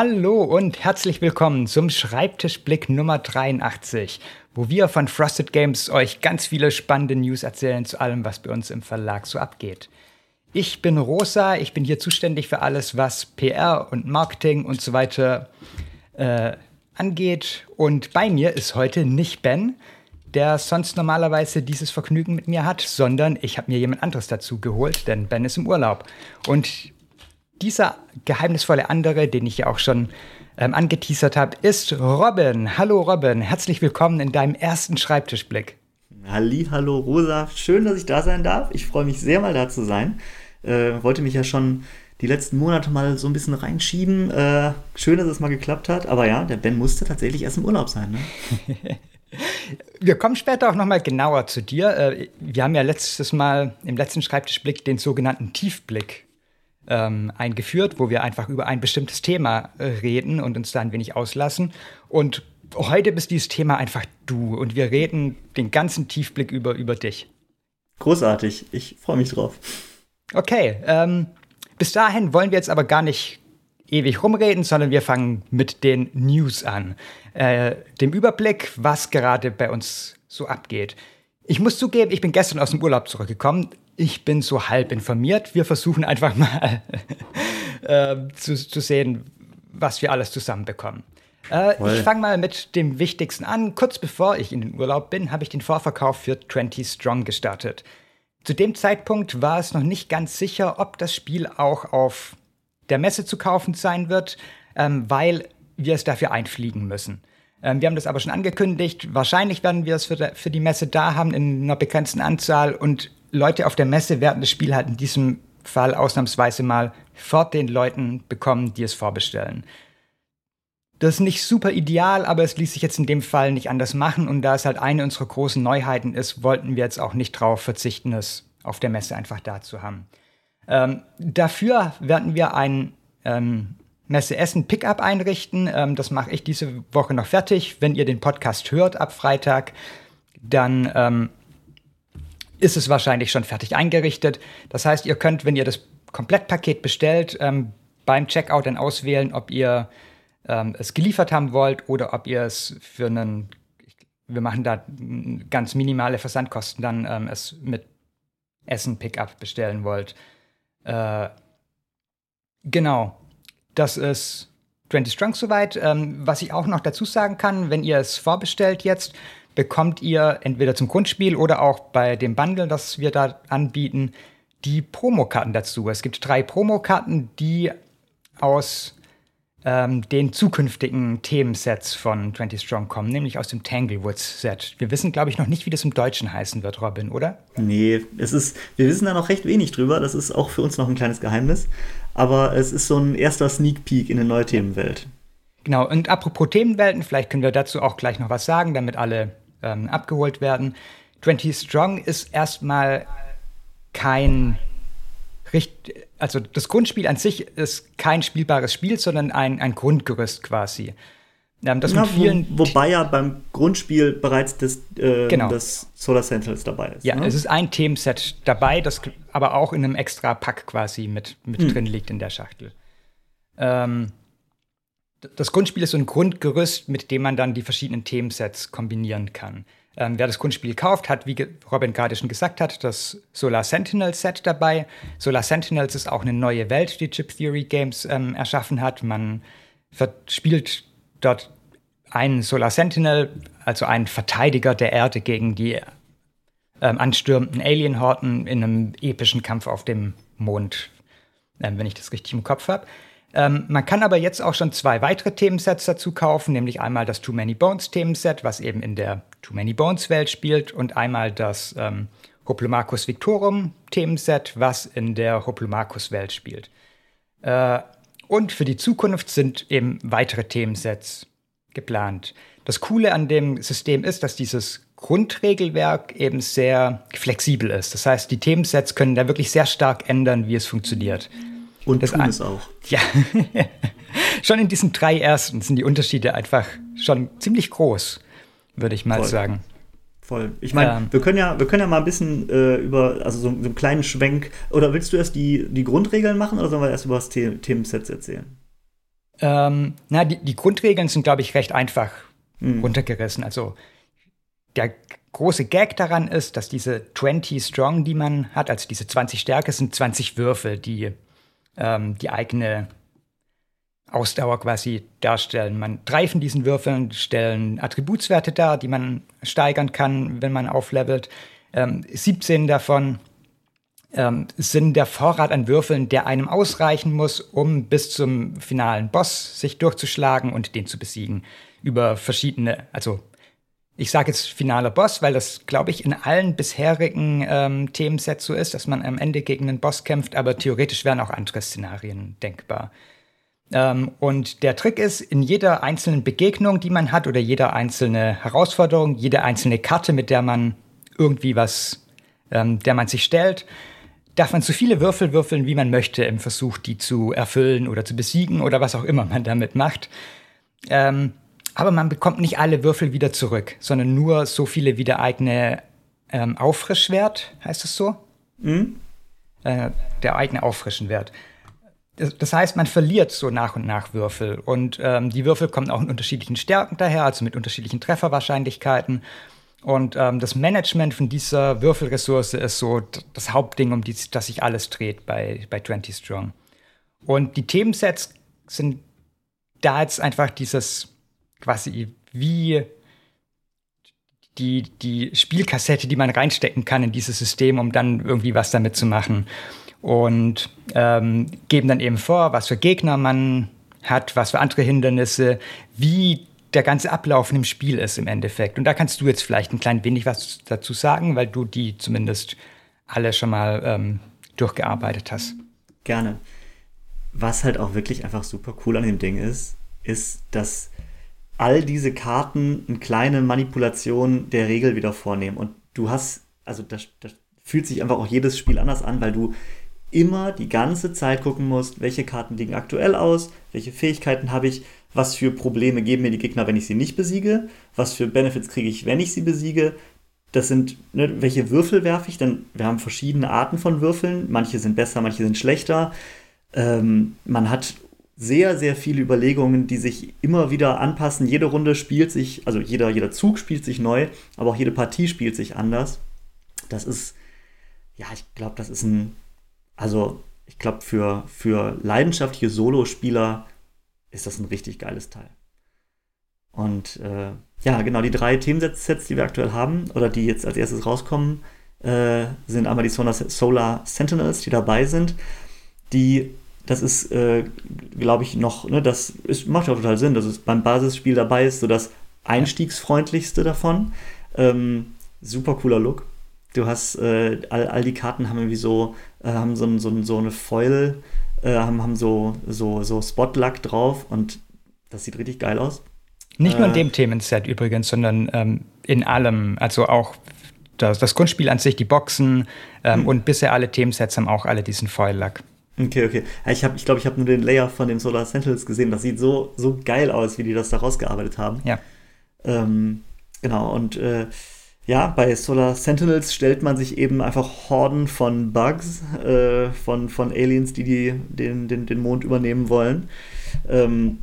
Hallo und herzlich willkommen zum Schreibtischblick Nummer 83, wo wir von Frosted Games euch ganz viele spannende News erzählen zu allem, was bei uns im Verlag so abgeht. Ich bin Rosa, ich bin hier zuständig für alles, was PR und Marketing und so weiter äh, angeht. Und bei mir ist heute nicht Ben, der sonst normalerweise dieses Vergnügen mit mir hat, sondern ich habe mir jemand anderes dazu geholt, denn Ben ist im Urlaub. Und dieser geheimnisvolle andere, den ich ja auch schon ähm, angeteasert habe, ist Robin. Hallo Robin, herzlich willkommen in deinem ersten Schreibtischblick. Halli, hallo Rosa, schön, dass ich da sein darf. Ich freue mich sehr, mal da zu sein. Äh, wollte mich ja schon die letzten Monate mal so ein bisschen reinschieben. Äh, schön, dass es mal geklappt hat. Aber ja, der Ben musste tatsächlich erst im Urlaub sein. Ne? Wir kommen später auch noch mal genauer zu dir. Äh, wir haben ja letztes Mal im letzten Schreibtischblick den sogenannten Tiefblick ähm, eingeführt, wo wir einfach über ein bestimmtes Thema äh, reden und uns da ein wenig auslassen. Und heute bist dieses Thema einfach du und wir reden den ganzen Tiefblick über, über dich. Großartig, ich freue mich drauf. Okay, ähm, bis dahin wollen wir jetzt aber gar nicht ewig rumreden, sondern wir fangen mit den News an. Äh, dem Überblick, was gerade bei uns so abgeht. Ich muss zugeben, ich bin gestern aus dem Urlaub zurückgekommen. Ich bin so halb informiert. Wir versuchen einfach mal äh, zu, zu sehen, was wir alles zusammenbekommen. Äh, ich fange mal mit dem Wichtigsten an. Kurz bevor ich in den Urlaub bin, habe ich den Vorverkauf für 20 Strong gestartet. Zu dem Zeitpunkt war es noch nicht ganz sicher, ob das Spiel auch auf der Messe zu kaufen sein wird, ähm, weil wir es dafür einfliegen müssen. Ähm, wir haben das aber schon angekündigt. Wahrscheinlich werden wir es für, für die Messe da haben in einer begrenzten Anzahl und Leute auf der Messe werden das Spiel halt in diesem Fall ausnahmsweise mal vor den Leuten bekommen, die es vorbestellen. Das ist nicht super ideal, aber es ließ sich jetzt in dem Fall nicht anders machen. Und da es halt eine unserer großen Neuheiten ist, wollten wir jetzt auch nicht drauf verzichten, es auf der Messe einfach da zu haben. Ähm, dafür werden wir ein ähm, Messe Essen Pickup einrichten. Ähm, das mache ich diese Woche noch fertig. Wenn ihr den Podcast hört ab Freitag, dann ähm, ist es wahrscheinlich schon fertig eingerichtet. Das heißt, ihr könnt, wenn ihr das Komplettpaket bestellt, ähm, beim Checkout dann auswählen, ob ihr ähm, es geliefert haben wollt oder ob ihr es für einen, wir machen da ganz minimale Versandkosten, dann ähm, es mit Essen-Pickup bestellen wollt. Äh, genau, das ist 20 Strong soweit. Ähm, was ich auch noch dazu sagen kann, wenn ihr es vorbestellt jetzt, bekommt ihr entweder zum Grundspiel oder auch bei dem Bundle, das wir da anbieten, die Promokarten dazu. Es gibt drei Promokarten, die aus ähm, den zukünftigen Themensets von 20 Strong kommen, nämlich aus dem Tanglewoods-Set. Wir wissen, glaube ich, noch nicht, wie das im Deutschen heißen wird, Robin, oder? Nee, es ist, wir wissen da noch recht wenig drüber. Das ist auch für uns noch ein kleines Geheimnis. Aber es ist so ein erster Sneak Peek in eine neue Themenwelt. Genau, und apropos Themenwelten, vielleicht können wir dazu auch gleich noch was sagen, damit alle ähm, abgeholt werden. 20 Strong ist erstmal kein also das Grundspiel an sich ist kein spielbares Spiel, sondern ein, ein Grundgerüst quasi. Ähm, das ja, mit vielen wo, wobei ja beim Grundspiel bereits das, äh, genau. das Solar Sentinels dabei ist. Ja, ne? es ist ein Themenset dabei, das aber auch in einem extra Pack quasi mit, mit hm. drin liegt in der Schachtel. Ähm, das Grundspiel ist so ein Grundgerüst, mit dem man dann die verschiedenen Themensets kombinieren kann. Ähm, wer das Grundspiel kauft, hat, wie Robin gerade schon gesagt hat, das Solar Sentinel Set dabei. Solar Sentinels ist auch eine neue Welt, die Chip Theory Games ähm, erschaffen hat. Man spielt dort einen Solar Sentinel, also einen Verteidiger der Erde gegen die ähm, anstürmenden Alien-Horten in einem epischen Kampf auf dem Mond, ähm, wenn ich das richtig im Kopf habe. Ähm, man kann aber jetzt auch schon zwei weitere Themensets dazu kaufen, nämlich einmal das Too Many Bones Themenset, was eben in der Too Many Bones Welt spielt, und einmal das ähm, Hoplomachus Victorum Themenset, was in der Hoplomachus Welt spielt. Äh, und für die Zukunft sind eben weitere Themensets geplant. Das Coole an dem System ist, dass dieses Grundregelwerk eben sehr flexibel ist. Das heißt, die Themensets können da wirklich sehr stark ändern, wie es funktioniert. Und das tun es auch. Ja, schon in diesen drei ersten sind die Unterschiede einfach schon ziemlich groß, würde ich mal Voll. sagen. Voll. Ich meine, ähm, wir können ja, wir können ja mal ein bisschen äh, über, also so, so, einen kleinen Schwenk. Oder willst du erst die, die Grundregeln machen oder sollen wir erst über das The Themensets erzählen? Ähm, na, die, die Grundregeln sind, glaube ich, recht einfach mhm. runtergerissen. Also der große Gag daran ist, dass diese 20 Strong, die man hat, also diese 20 Stärke, sind 20 Würfel, die ähm, die eigene Ausdauer quasi darstellen. Man drei von diesen Würfeln stellen Attributswerte dar, die man steigern kann, wenn man auflevelt. Ähm, 17 davon ähm, sind der Vorrat an Würfeln, der einem ausreichen muss, um bis zum finalen Boss sich durchzuschlagen und den zu besiegen. Über verschiedene, also ich sage jetzt finaler Boss, weil das, glaube ich, in allen bisherigen ähm, Themensets so ist, dass man am Ende gegen einen Boss kämpft, aber theoretisch wären auch andere Szenarien denkbar. Ähm, und der Trick ist, in jeder einzelnen Begegnung, die man hat, oder jeder einzelne Herausforderung, jede einzelne Karte, mit der man irgendwie was, ähm, der man sich stellt, darf man so viele Würfel würfeln, wie man möchte, im Versuch, die zu erfüllen oder zu besiegen oder was auch immer man damit macht. Ähm, aber man bekommt nicht alle Würfel wieder zurück, sondern nur so viele wie der eigene ähm, Auffrischwert, heißt es so? Mhm. Äh, der eigene Auffrischenwert. Das heißt, man verliert so nach und nach Würfel. Und ähm, die Würfel kommen auch in unterschiedlichen Stärken daher, also mit unterschiedlichen Trefferwahrscheinlichkeiten. Und ähm, das Management von dieser Würfelressource ist so das Hauptding, um die, das sich alles dreht bei, bei 20 Strong. Und die Themensets sind da jetzt einfach dieses quasi wie die, die Spielkassette, die man reinstecken kann in dieses System, um dann irgendwie was damit zu machen und ähm, geben dann eben vor, was für Gegner man hat, was für andere Hindernisse, wie der ganze Ablauf im Spiel ist im Endeffekt. Und da kannst du jetzt vielleicht ein klein wenig was dazu sagen, weil du die zumindest alle schon mal ähm, durchgearbeitet hast. Gerne. Was halt auch wirklich einfach super cool an dem Ding ist, ist, dass all diese Karten eine kleine Manipulation der Regel wieder vornehmen. Und du hast, also das, das fühlt sich einfach auch jedes Spiel anders an, weil du immer die ganze Zeit gucken musst, welche Karten liegen aktuell aus, welche Fähigkeiten habe ich, was für Probleme geben mir die Gegner, wenn ich sie nicht besiege, was für Benefits kriege ich, wenn ich sie besiege. Das sind, ne, welche Würfel werfe ich, denn wir haben verschiedene Arten von Würfeln, manche sind besser, manche sind schlechter. Ähm, man hat sehr, sehr viele Überlegungen, die sich immer wieder anpassen. Jede Runde spielt sich, also jeder, jeder Zug spielt sich neu, aber auch jede Partie spielt sich anders. Das ist, ja, ich glaube, das ist ein also ich glaube, für, für leidenschaftliche Solospieler ist das ein richtig geiles Teil. Und äh, ja, genau, die drei Themensets, die wir aktuell haben, oder die jetzt als erstes rauskommen, äh, sind einmal die Solar Sentinels, die dabei sind. Die, das ist, äh, glaube ich, noch, ne, das ist, macht ja total Sinn, dass es beim Basisspiel dabei ist, so das einstiegsfreundlichste davon. Ähm, super cooler Look. Du hast, äh, all, all die Karten haben irgendwie so, äh, haben so, so, so eine Foil, äh, haben, haben so, so, so Spotlack drauf und das sieht richtig geil aus. Nicht nur in äh, dem Themenset übrigens, sondern ähm, in allem. Also auch das, das, Grundspiel an sich, die Boxen ähm, hm. und bisher alle Themensets haben auch alle diesen Foil-Lack. Okay, okay. Ich glaube, ich, glaub, ich habe nur den Layer von den Solar Sentinels gesehen. Das sieht so, so geil aus, wie die das da rausgearbeitet haben. Ja. Ähm, genau, und äh, ja, bei Solar Sentinels stellt man sich eben einfach Horden von Bugs, äh, von, von Aliens, die, die den, den, den Mond übernehmen wollen. Ähm,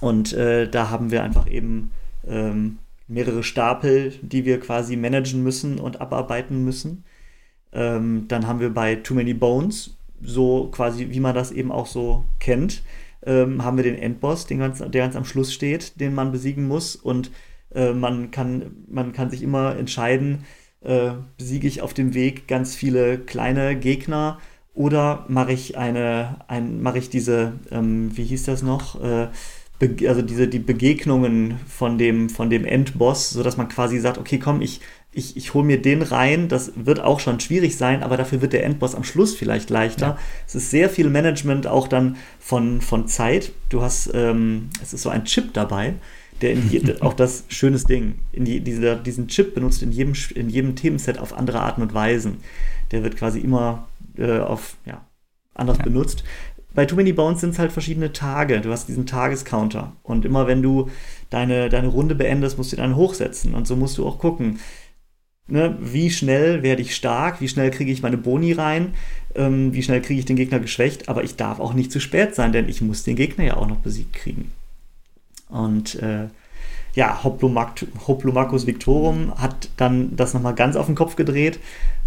und äh, da haben wir einfach eben ähm, mehrere Stapel, die wir quasi managen müssen und abarbeiten müssen. Ähm, dann haben wir bei Too Many Bones, so quasi wie man das eben auch so kennt, ähm, haben wir den Endboss, den ganz, der ganz am Schluss steht, den man besiegen muss. Und äh, man, kann, man kann sich immer entscheiden, äh, besiege ich auf dem Weg ganz viele kleine Gegner oder mache ich eine, ein, mache ich diese, ähm, wie hieß das noch? Äh, also diese die Begegnungen von dem, von dem Endboss, sodass man quasi sagt, okay, komm, ich, ich, ich hole mir den rein, das wird auch schon schwierig sein, aber dafür wird der Endboss am Schluss vielleicht leichter. Ja. Es ist sehr viel Management auch dann von, von Zeit. Du hast, ähm, es ist so ein Chip dabei, der in je, auch das schönes Ding, in die, dieser, diesen Chip benutzt in jedem, in jedem Themenset auf andere Arten und Weisen. Der wird quasi immer äh, auf ja, anders ja. benutzt. Bei Too Many Bones sind es halt verschiedene Tage. Du hast diesen Tagescounter. Und immer wenn du deine, deine Runde beendest, musst du dann hochsetzen. Und so musst du auch gucken. Ne, wie schnell werde ich stark, wie schnell kriege ich meine Boni rein, ähm, wie schnell kriege ich den Gegner geschwächt, aber ich darf auch nicht zu spät sein, denn ich muss den Gegner ja auch noch besiegt kriegen. Und äh, ja, Hoplomachus Victorum hat dann das nochmal ganz auf den Kopf gedreht.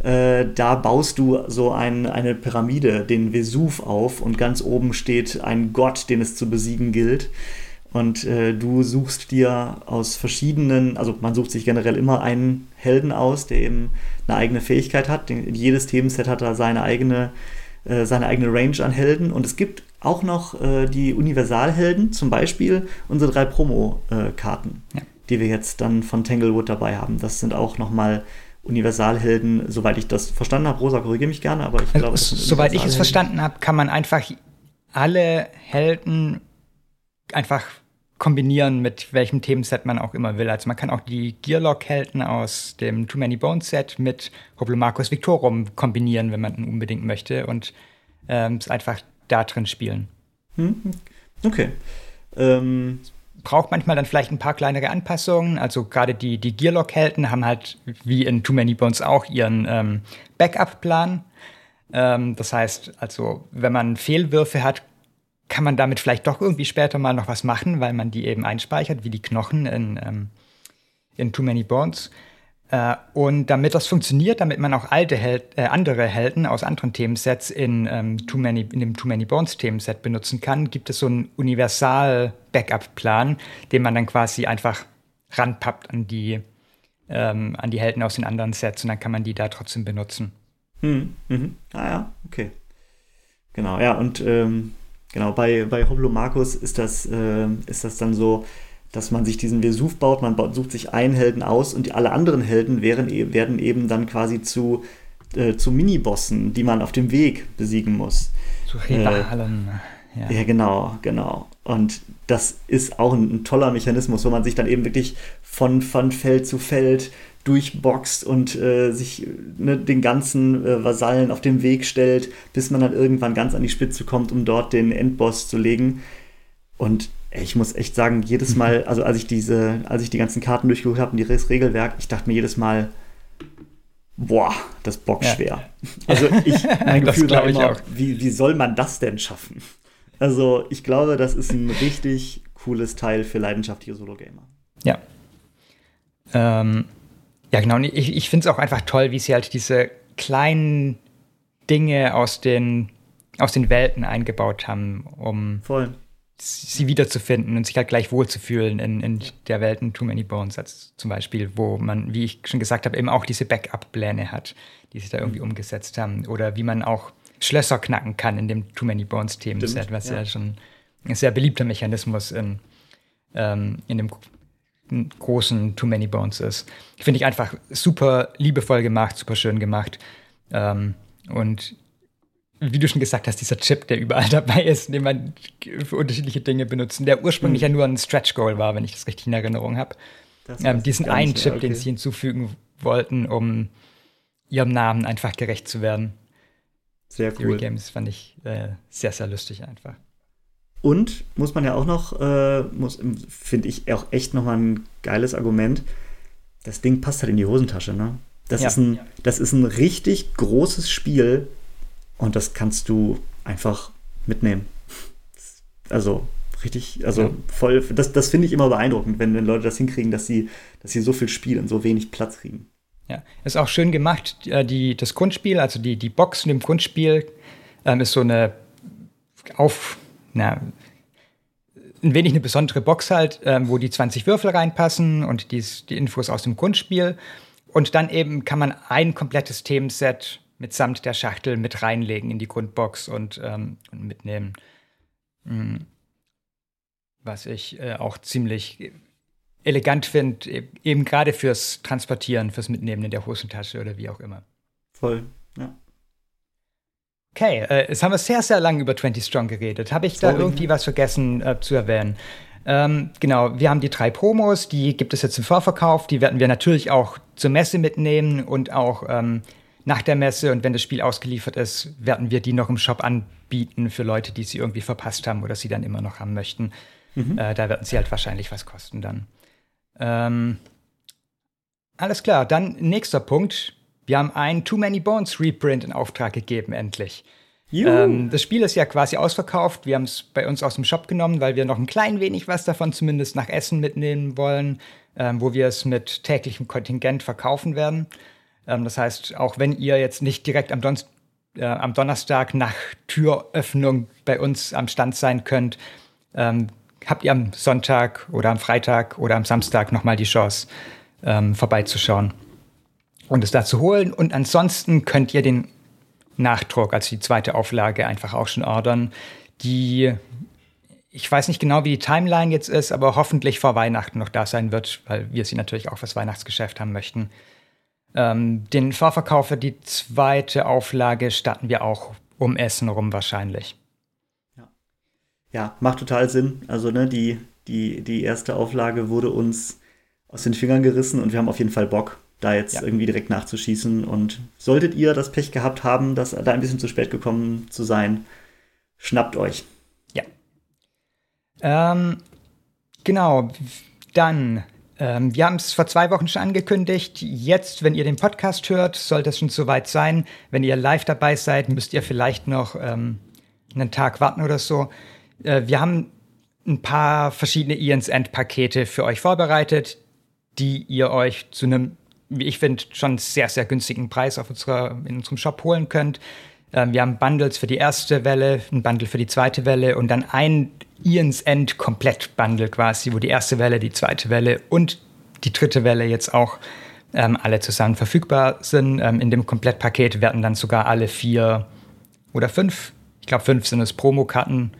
Äh, da baust du so ein, eine Pyramide, den Vesuv auf und ganz oben steht ein Gott, den es zu besiegen gilt. Und äh, du suchst dir aus verschiedenen, also man sucht sich generell immer einen Helden aus, der eben eine eigene Fähigkeit hat. Jedes Themenset hat da seine eigene, äh, seine eigene Range an Helden. Und es gibt auch noch äh, die Universalhelden, zum Beispiel unsere drei Promo-Karten, ja. die wir jetzt dann von Tanglewood dabei haben. Das sind auch nochmal Universalhelden, soweit ich das verstanden habe. Rosa, korrigiere mich gerne, aber ich also, glaube, soweit ich es verstanden habe, kann man einfach alle Helden einfach kombinieren, mit welchem Themenset man auch immer will. Also man kann auch die Gearlock-Helden aus dem Too Many Bones Set mit Hoplomachus Victorum kombinieren, wenn man unbedingt möchte und ähm, es einfach da drin spielen. Hm? Okay. Ähm. Braucht manchmal dann vielleicht ein paar kleinere Anpassungen. Also gerade die, die Gearlock-Helden haben halt wie in Too Many Bones auch ihren ähm, Backup-Plan. Ähm, das heißt, also wenn man Fehlwürfe hat, kann man damit vielleicht doch irgendwie später mal noch was machen, weil man die eben einspeichert, wie die Knochen in, ähm, in Too Many Bones. Äh, und damit das funktioniert, damit man auch alte Held, äh, andere Helden aus anderen Themensets in, ähm, Too Many, in dem Too Many Bones Themenset benutzen kann, gibt es so einen Universal-Backup-Plan, den man dann quasi einfach ranpappt an die, ähm, an die Helden aus den anderen Sets und dann kann man die da trotzdem benutzen. Hm, mhm. Ah ja, okay. Genau, ja, und ähm, Genau, bei, bei Hoblo Markus ist das, äh, ist das dann so, dass man sich diesen Vesuv baut, man baut, sucht sich einen Helden aus und die, alle anderen Helden wären, e, werden eben dann quasi zu, äh, zu Minibossen, die man auf dem Weg besiegen muss. Zu Rivalen. Äh, ja. ja, genau, genau. Und das ist auch ein, ein, toller Mechanismus, wo man sich dann eben wirklich von, von Feld zu Feld durchboxt und äh, sich ne, den ganzen äh, Vasallen auf den Weg stellt, bis man dann irgendwann ganz an die Spitze kommt, um dort den Endboss zu legen. Und ich muss echt sagen, jedes mhm. Mal, also als ich diese, als ich die ganzen Karten durchgeguckt habe und das Regelwerk, ich dachte mir jedes Mal, boah, das bockt schwer. Ja. Also ich, mein Gefühl war immer, wie, wie soll man das denn schaffen? Also ich glaube, das ist ein richtig cooles Teil für leidenschaftliche Solo-Gamer. Ja. Ähm, ja, genau. Und ich, ich finde es auch einfach toll, wie sie halt diese kleinen Dinge aus den, aus den Welten eingebaut haben, um Voll. sie wiederzufinden und sich halt gleich wohlzufühlen in, in der Welt in Too Many Bones, als zum Beispiel, wo man, wie ich schon gesagt habe, eben auch diese Backup-Pläne hat, die sich da irgendwie mhm. umgesetzt haben. Oder wie man auch Schlösser knacken kann in dem Too Many Bones Themenset, was ja. ja. schon ein sehr beliebter Mechanismus in, ähm, in dem großen Too Many Bones ist. Finde ich einfach super liebevoll gemacht, super schön gemacht. Ähm, und wie du schon gesagt hast, dieser Chip, der überall dabei ist, den man für unterschiedliche Dinge benutzen, der ursprünglich mhm. ja nur ein Stretch Goal war, wenn ich das richtig in Erinnerung habe. Ähm, diesen einen Chip, okay. den sie hinzufügen wollten, um ihrem Namen einfach gerecht zu werden. Sehr cool. Theory Games fand ich äh, sehr, sehr lustig einfach. Und muss man ja auch noch, äh, finde ich auch echt nochmal ein geiles Argument. Das Ding passt halt in die Hosentasche, ne? Das, ja. ist ein, das ist ein richtig großes Spiel und das kannst du einfach mitnehmen. Also richtig, also ja. voll, das, das finde ich immer beeindruckend, wenn, wenn Leute das hinkriegen, dass sie, dass sie so viel Spiel und so wenig Platz kriegen. Ja, ist auch schön gemacht. Äh, die, das Grundspiel, also die, die Box in dem Grundspiel, ähm, ist so eine auf, na, ein wenig eine besondere Box halt, ähm, wo die 20 Würfel reinpassen und dies, die Infos aus dem Grundspiel. Und dann eben kann man ein komplettes Themenset mitsamt der Schachtel mit reinlegen in die Grundbox und, ähm, und mitnehmen. Mhm. Was ich äh, auch ziemlich elegant finde, eben gerade fürs Transportieren, fürs Mitnehmen in der Hosentasche oder wie auch immer. Voll, ja. Okay, äh, jetzt haben wir sehr, sehr lange über 20 Strong geredet. Habe ich Sorry. da irgendwie was vergessen äh, zu erwähnen? Ähm, genau, wir haben die drei Promos, die gibt es jetzt im Vorverkauf. Die werden wir natürlich auch zur Messe mitnehmen und auch ähm, nach der Messe. Und wenn das Spiel ausgeliefert ist, werden wir die noch im Shop anbieten für Leute, die sie irgendwie verpasst haben oder sie dann immer noch haben möchten. Mhm. Äh, da werden sie halt wahrscheinlich was kosten dann. Ähm, Alles klar, dann nächster Punkt. Wir haben ein Too Many Bones Reprint in Auftrag gegeben, endlich. Ähm, das Spiel ist ja quasi ausverkauft. Wir haben es bei uns aus dem Shop genommen, weil wir noch ein klein wenig was davon zumindest nach Essen mitnehmen wollen, ähm, wo wir es mit täglichem Kontingent verkaufen werden. Ähm, das heißt, auch wenn ihr jetzt nicht direkt am, Don äh, am Donnerstag nach Türöffnung bei uns am Stand sein könnt, ähm, habt ihr am Sonntag oder am Freitag oder am Samstag nochmal die Chance, ähm, vorbeizuschauen und es da zu holen. Und ansonsten könnt ihr den Nachdruck, also die zweite Auflage, einfach auch schon ordern. Die, ich weiß nicht genau, wie die Timeline jetzt ist, aber hoffentlich vor Weihnachten noch da sein wird, weil wir sie natürlich auch fürs Weihnachtsgeschäft haben möchten. Ähm, den Vorverkauf für die zweite Auflage starten wir auch um Essen rum wahrscheinlich. Ja, macht total Sinn. Also, ne, die, die, die erste Auflage wurde uns aus den Fingern gerissen und wir haben auf jeden Fall Bock, da jetzt ja. irgendwie direkt nachzuschießen. Und solltet ihr das Pech gehabt haben, dass da ein bisschen zu spät gekommen zu sein, schnappt euch. Ja. Ähm, genau. Dann, ähm, wir haben es vor zwei Wochen schon angekündigt. Jetzt, wenn ihr den Podcast hört, sollte es schon soweit sein. Wenn ihr live dabei seid, müsst ihr vielleicht noch ähm, einen Tag warten oder so. Äh, wir haben ein paar verschiedene Ian's End Pakete für euch vorbereitet, die ihr euch zu einem wie ich finde, schon sehr, sehr günstigen Preis auf unserer, in unserem Shop holen könnt. Ähm, wir haben Bundles für die erste Welle, ein Bundle für die zweite Welle und dann ein Ian's End Komplett-Bundle quasi, wo die erste Welle, die zweite Welle und die dritte Welle jetzt auch ähm, alle zusammen verfügbar sind. Ähm, in dem Komplettpaket werden dann sogar alle vier oder fünf, ich glaube fünf sind es Promokarten,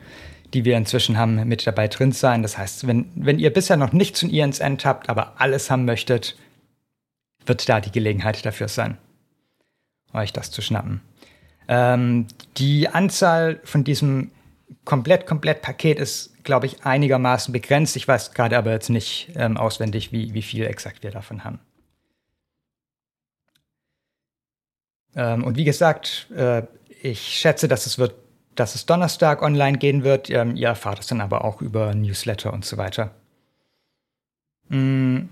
die wir inzwischen haben, mit dabei drin sein. Das heißt, wenn, wenn ihr bisher noch nichts von Ian's End habt, aber alles haben möchtet, wird da die Gelegenheit dafür sein, euch das zu schnappen. Ähm, die Anzahl von diesem komplett, komplett Paket ist, glaube ich, einigermaßen begrenzt. Ich weiß gerade aber jetzt nicht ähm, auswendig, wie, wie viel exakt wir davon haben. Ähm, und wie gesagt, äh, ich schätze, dass es wird, dass es Donnerstag online gehen wird. Ähm, ihr erfahrt es dann aber auch über Newsletter und so weiter. Mm,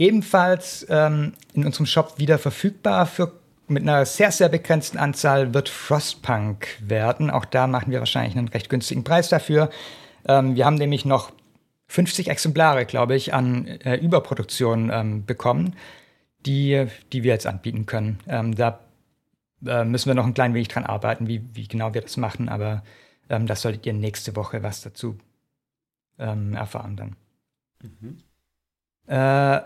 Ebenfalls ähm, in unserem Shop wieder verfügbar für mit einer sehr, sehr begrenzten Anzahl wird Frostpunk werden. Auch da machen wir wahrscheinlich einen recht günstigen Preis dafür. Ähm, wir haben nämlich noch 50 Exemplare, glaube ich, an äh, Überproduktion ähm, bekommen, die, die wir jetzt anbieten können. Ähm, da äh, müssen wir noch ein klein wenig dran arbeiten, wie, wie genau wir das machen, aber ähm, das solltet ihr nächste Woche was dazu ähm, erfahren dann. Mhm. Äh,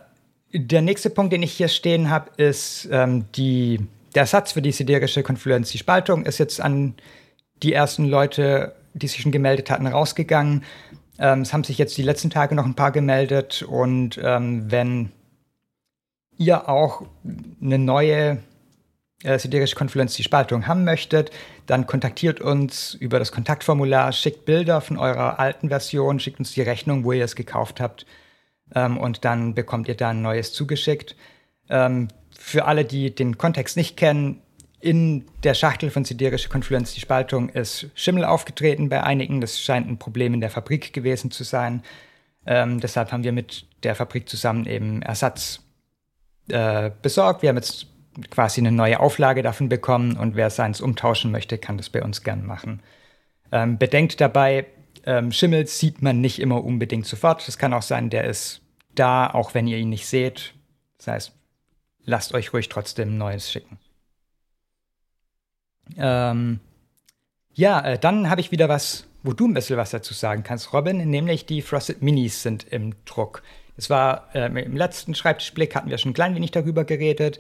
der nächste Punkt, den ich hier stehen habe, ist ähm, die, der Ersatz für die siderische Konfluenz. Die Spaltung ist jetzt an die ersten Leute, die sich schon gemeldet hatten, rausgegangen. Ähm, es haben sich jetzt die letzten Tage noch ein paar gemeldet und ähm, wenn ihr auch eine neue äh, siderische Konfluenz, die Spaltung haben möchtet, dann kontaktiert uns über das Kontaktformular, schickt Bilder von eurer alten Version, schickt uns die Rechnung, wo ihr es gekauft habt ähm, und dann bekommt ihr da ein neues zugeschickt. Ähm, für alle, die den Kontext nicht kennen, in der Schachtel von Siderische Konfluenz, die Spaltung, ist Schimmel aufgetreten bei einigen. Das scheint ein Problem in der Fabrik gewesen zu sein. Ähm, deshalb haben wir mit der Fabrik zusammen eben Ersatz äh, besorgt. Wir haben jetzt quasi eine neue Auflage davon bekommen und wer seins umtauschen möchte, kann das bei uns gern machen. Ähm, bedenkt dabei, ähm, Schimmel sieht man nicht immer unbedingt sofort. Es kann auch sein, der ist da, auch wenn ihr ihn nicht seht. Das heißt, lasst euch ruhig trotzdem Neues schicken. Ähm, ja, äh, dann habe ich wieder was, wo du ein bisschen was dazu sagen kannst, Robin, nämlich die Frosted Minis sind im Druck. Es war äh, im letzten Schreibtischblick hatten wir schon ein klein wenig darüber geredet.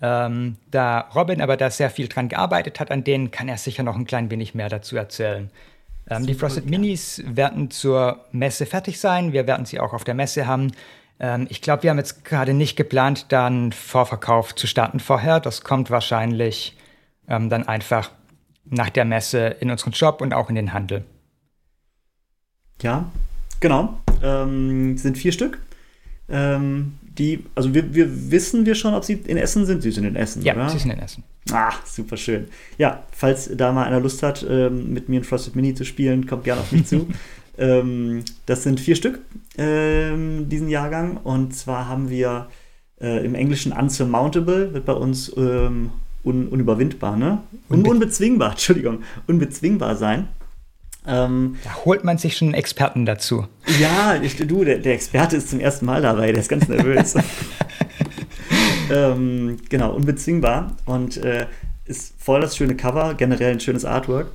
Ähm, da Robin aber da sehr viel dran gearbeitet hat an denen, kann er sicher noch ein klein wenig mehr dazu erzählen. Ähm, die Frosted gut, Minis ja. werden zur Messe fertig sein. Wir werden sie auch auf der Messe haben. Ähm, ich glaube, wir haben jetzt gerade nicht geplant, dann Vorverkauf zu starten vorher. Das kommt wahrscheinlich ähm, dann einfach nach der Messe in unseren Shop und auch in den Handel. Ja, genau. Ähm, sind vier Stück. Ähm, die, also wir, wir wissen wir schon, ob sie in Essen sind. Sie sind in Essen, ja, oder? sie sind in Essen. Ah, super schön. Ja, falls da mal einer Lust hat, ähm, mit mir ein Frosted Mini zu spielen, kommt gerne auf mich zu. Ähm, das sind vier Stück, ähm, diesen Jahrgang. Und zwar haben wir Äh, Im Englischen unsurmountable wird bei uns ähm, un unüberwindbar, ne? Un unbezwingbar, Entschuldigung, unbezwingbar sein. Ähm, da holt man sich schon einen Experten dazu. Ja, ich, du, der, der, Experte ist zum ersten Mal dabei, der ist ganz nervös. ähm, genau, unbezwingbar und äh, ist voll das schöne Cover, generell ein schönes Artwork.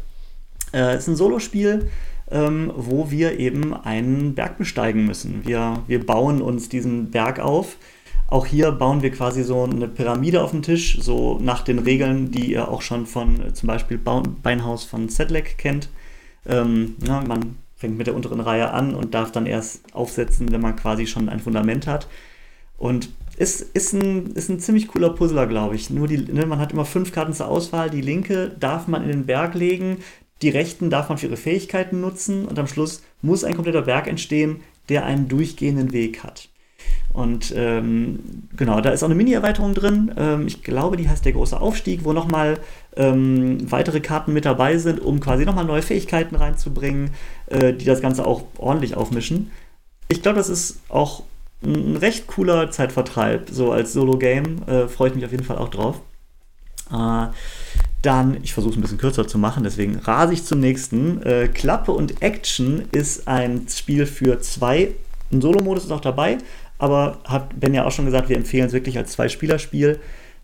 Äh, ist ein Solospiel, ähm, wo wir eben einen Berg besteigen müssen. Wir, wir bauen uns diesen Berg auf. Auch hier bauen wir quasi so eine Pyramide auf den Tisch, so nach den Regeln, die ihr auch schon von äh, zum Beispiel Beinhaus von Sedlec kennt. Ähm, ja, man fängt mit der unteren Reihe an und darf dann erst aufsetzen, wenn man quasi schon ein Fundament hat. Und ist, ist, ein, ist ein ziemlich cooler Puzzler, glaube ich. Nur die, ne, man hat immer fünf Karten zur Auswahl. Die linke darf man in den Berg legen, die rechten darf man für ihre Fähigkeiten nutzen und am Schluss muss ein kompletter Berg entstehen, der einen durchgehenden Weg hat. Und ähm, genau, da ist auch eine Mini-Erweiterung drin. Ähm, ich glaube, die heißt der große Aufstieg, wo nochmal ähm, weitere Karten mit dabei sind, um quasi nochmal neue Fähigkeiten reinzubringen, äh, die das Ganze auch ordentlich aufmischen. Ich glaube, das ist auch ein recht cooler Zeitvertreib, so als Solo-Game. Äh, Freue ich mich auf jeden Fall auch drauf. Äh, dann, ich versuche es ein bisschen kürzer zu machen, deswegen rase ich zum nächsten. Äh, Klappe und Action ist ein Spiel für zwei. Ein Solo-Modus ist auch dabei, aber hat Ben ja auch schon gesagt, wir empfehlen es wirklich als Zwei-Spieler-Spiel.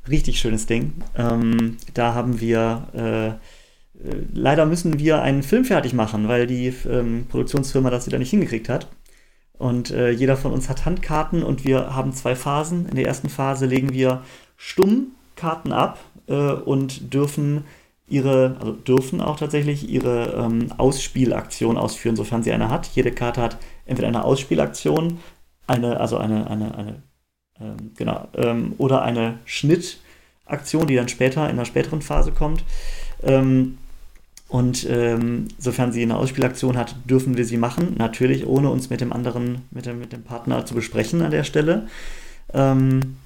Richtig schönes Ding. Ähm, da haben wir. Äh, äh, leider müssen wir einen Film fertig machen, weil die ähm, Produktionsfirma das wieder nicht hingekriegt hat. Und äh, jeder von uns hat Handkarten und wir haben zwei Phasen. In der ersten Phase legen wir stumm Karten ab äh, und dürfen ihre, also dürfen auch tatsächlich ihre ähm, Ausspielaktion ausführen, sofern sie eine hat. Jede Karte hat entweder eine Ausspielaktion, eine, also eine, eine, eine ähm, genau, ähm, oder eine Schnittaktion, die dann später in einer späteren Phase kommt. Ähm, und ähm, sofern sie eine Ausspielaktion hat, dürfen wir sie machen. Natürlich ohne uns mit dem anderen, mit dem, mit dem Partner zu besprechen an der Stelle. Ähm,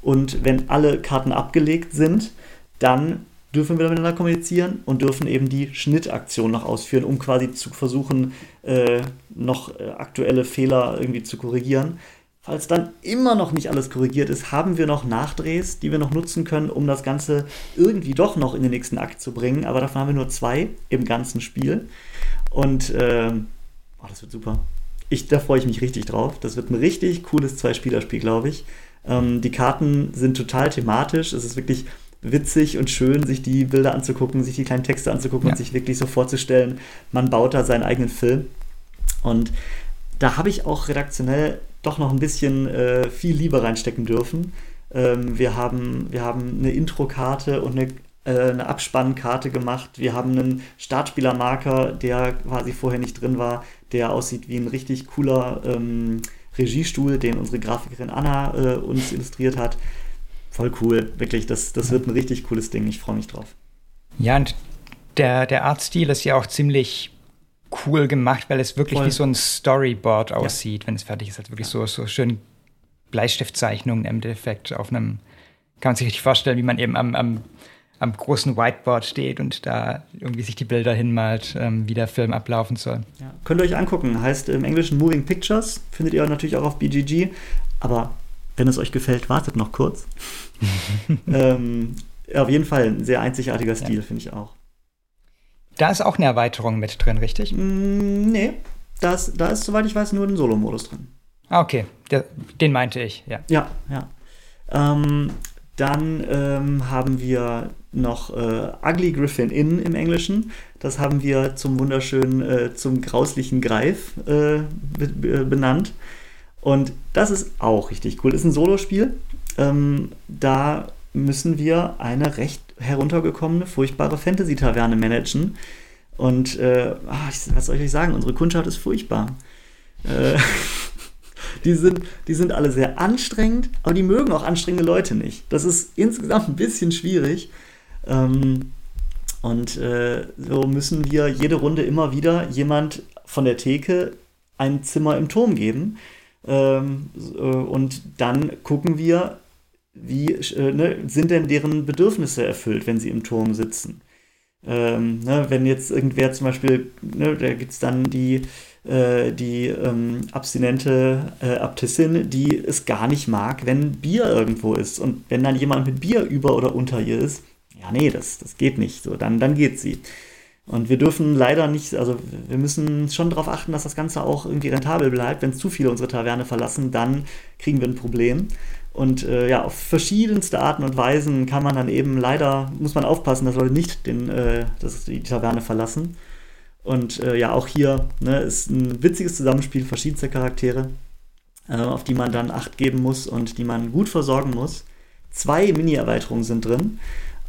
und wenn alle Karten abgelegt sind, dann dürfen wir miteinander kommunizieren und dürfen eben die Schnittaktion noch ausführen, um quasi zu versuchen, äh, noch äh, aktuelle Fehler irgendwie zu korrigieren. Falls dann immer noch nicht alles korrigiert ist, haben wir noch Nachdrehs, die wir noch nutzen können, um das Ganze irgendwie doch noch in den nächsten Akt zu bringen. Aber davon haben wir nur zwei im ganzen Spiel. Und äh, oh, das wird super. Ich, da freue ich mich richtig drauf. Das wird ein richtig cooles Zwei-Spieler-Spiel, glaube ich. Ähm, die Karten sind total thematisch. Es ist wirklich witzig und schön, sich die Bilder anzugucken, sich die kleinen Texte anzugucken ja. und sich wirklich so vorzustellen, man baut da seinen eigenen Film. Und da habe ich auch redaktionell doch noch ein bisschen äh, viel Liebe reinstecken dürfen. Ähm, wir, haben, wir haben eine Intro-Karte und eine, äh, eine Abspannkarte gemacht. Wir haben einen Startspielermarker, der quasi vorher nicht drin war, der aussieht wie ein richtig cooler ähm, Regiestuhl, den unsere Grafikerin Anna äh, uns illustriert hat. Voll cool, wirklich. Das, das wird ein richtig cooles Ding. Ich freue mich drauf. Ja, und der, der Artstil ist ja auch ziemlich cool gemacht, weil es wirklich Voll. wie so ein Storyboard aussieht, ja. wenn es fertig ist. Also wirklich ja. so, so schön Bleistiftzeichnungen im Endeffekt auf einem, kann man sich richtig vorstellen, wie man eben am, am, am großen Whiteboard steht und da irgendwie sich die Bilder hinmalt, ähm, wie der Film ablaufen soll. Ja. Könnt ihr euch angucken, heißt im Englischen Moving Pictures, findet ihr natürlich auch auf BGG, aber wenn es euch gefällt, wartet noch kurz. ähm, auf jeden Fall ein sehr einzigartiger Stil, finde ich auch. Da ist auch eine Erweiterung mit drin, richtig? Mm, nee, das, da ist, soweit ich weiß, nur ein Solo-Modus drin. Ah, okay. Der, den meinte ich, ja. Ja, ja. Ähm, dann ähm, haben wir noch äh, Ugly Griffin Inn im Englischen. Das haben wir zum wunderschönen, äh, zum grauslichen Greif äh, be benannt. Und das ist auch richtig cool. Das ist ein Solospiel. Ähm, da müssen wir eine recht heruntergekommene, furchtbare Fantasy-Taverne managen. Und äh, ach, was soll ich euch sagen? Unsere Kundschaft ist furchtbar. Äh, die, sind, die sind alle sehr anstrengend, aber die mögen auch anstrengende Leute nicht. Das ist insgesamt ein bisschen schwierig. Ähm, und äh, so müssen wir jede Runde immer wieder jemand von der Theke ein Zimmer im Turm geben. Ähm, äh, und dann gucken wir, wie äh, ne, sind denn deren Bedürfnisse erfüllt, wenn sie im Turm sitzen? Ähm, ne, wenn jetzt irgendwer zum Beispiel, ne, da gibt es dann die, äh, die ähm, abstinente äh, Abtissin, die es gar nicht mag, wenn Bier irgendwo ist. Und wenn dann jemand mit Bier über oder unter ihr ist, ja, nee, das, das geht nicht. So, dann, dann geht sie. Und wir dürfen leider nicht, also wir müssen schon darauf achten, dass das Ganze auch irgendwie rentabel bleibt. Wenn zu viele unsere Taverne verlassen, dann kriegen wir ein Problem. Und äh, ja, auf verschiedenste Arten und Weisen kann man dann eben leider, muss man aufpassen, dass Leute nicht den, äh, das, die Taverne verlassen. Und äh, ja, auch hier ne, ist ein witziges Zusammenspiel verschiedenster Charaktere, äh, auf die man dann Acht geben muss und die man gut versorgen muss. Zwei Mini-Erweiterungen sind drin.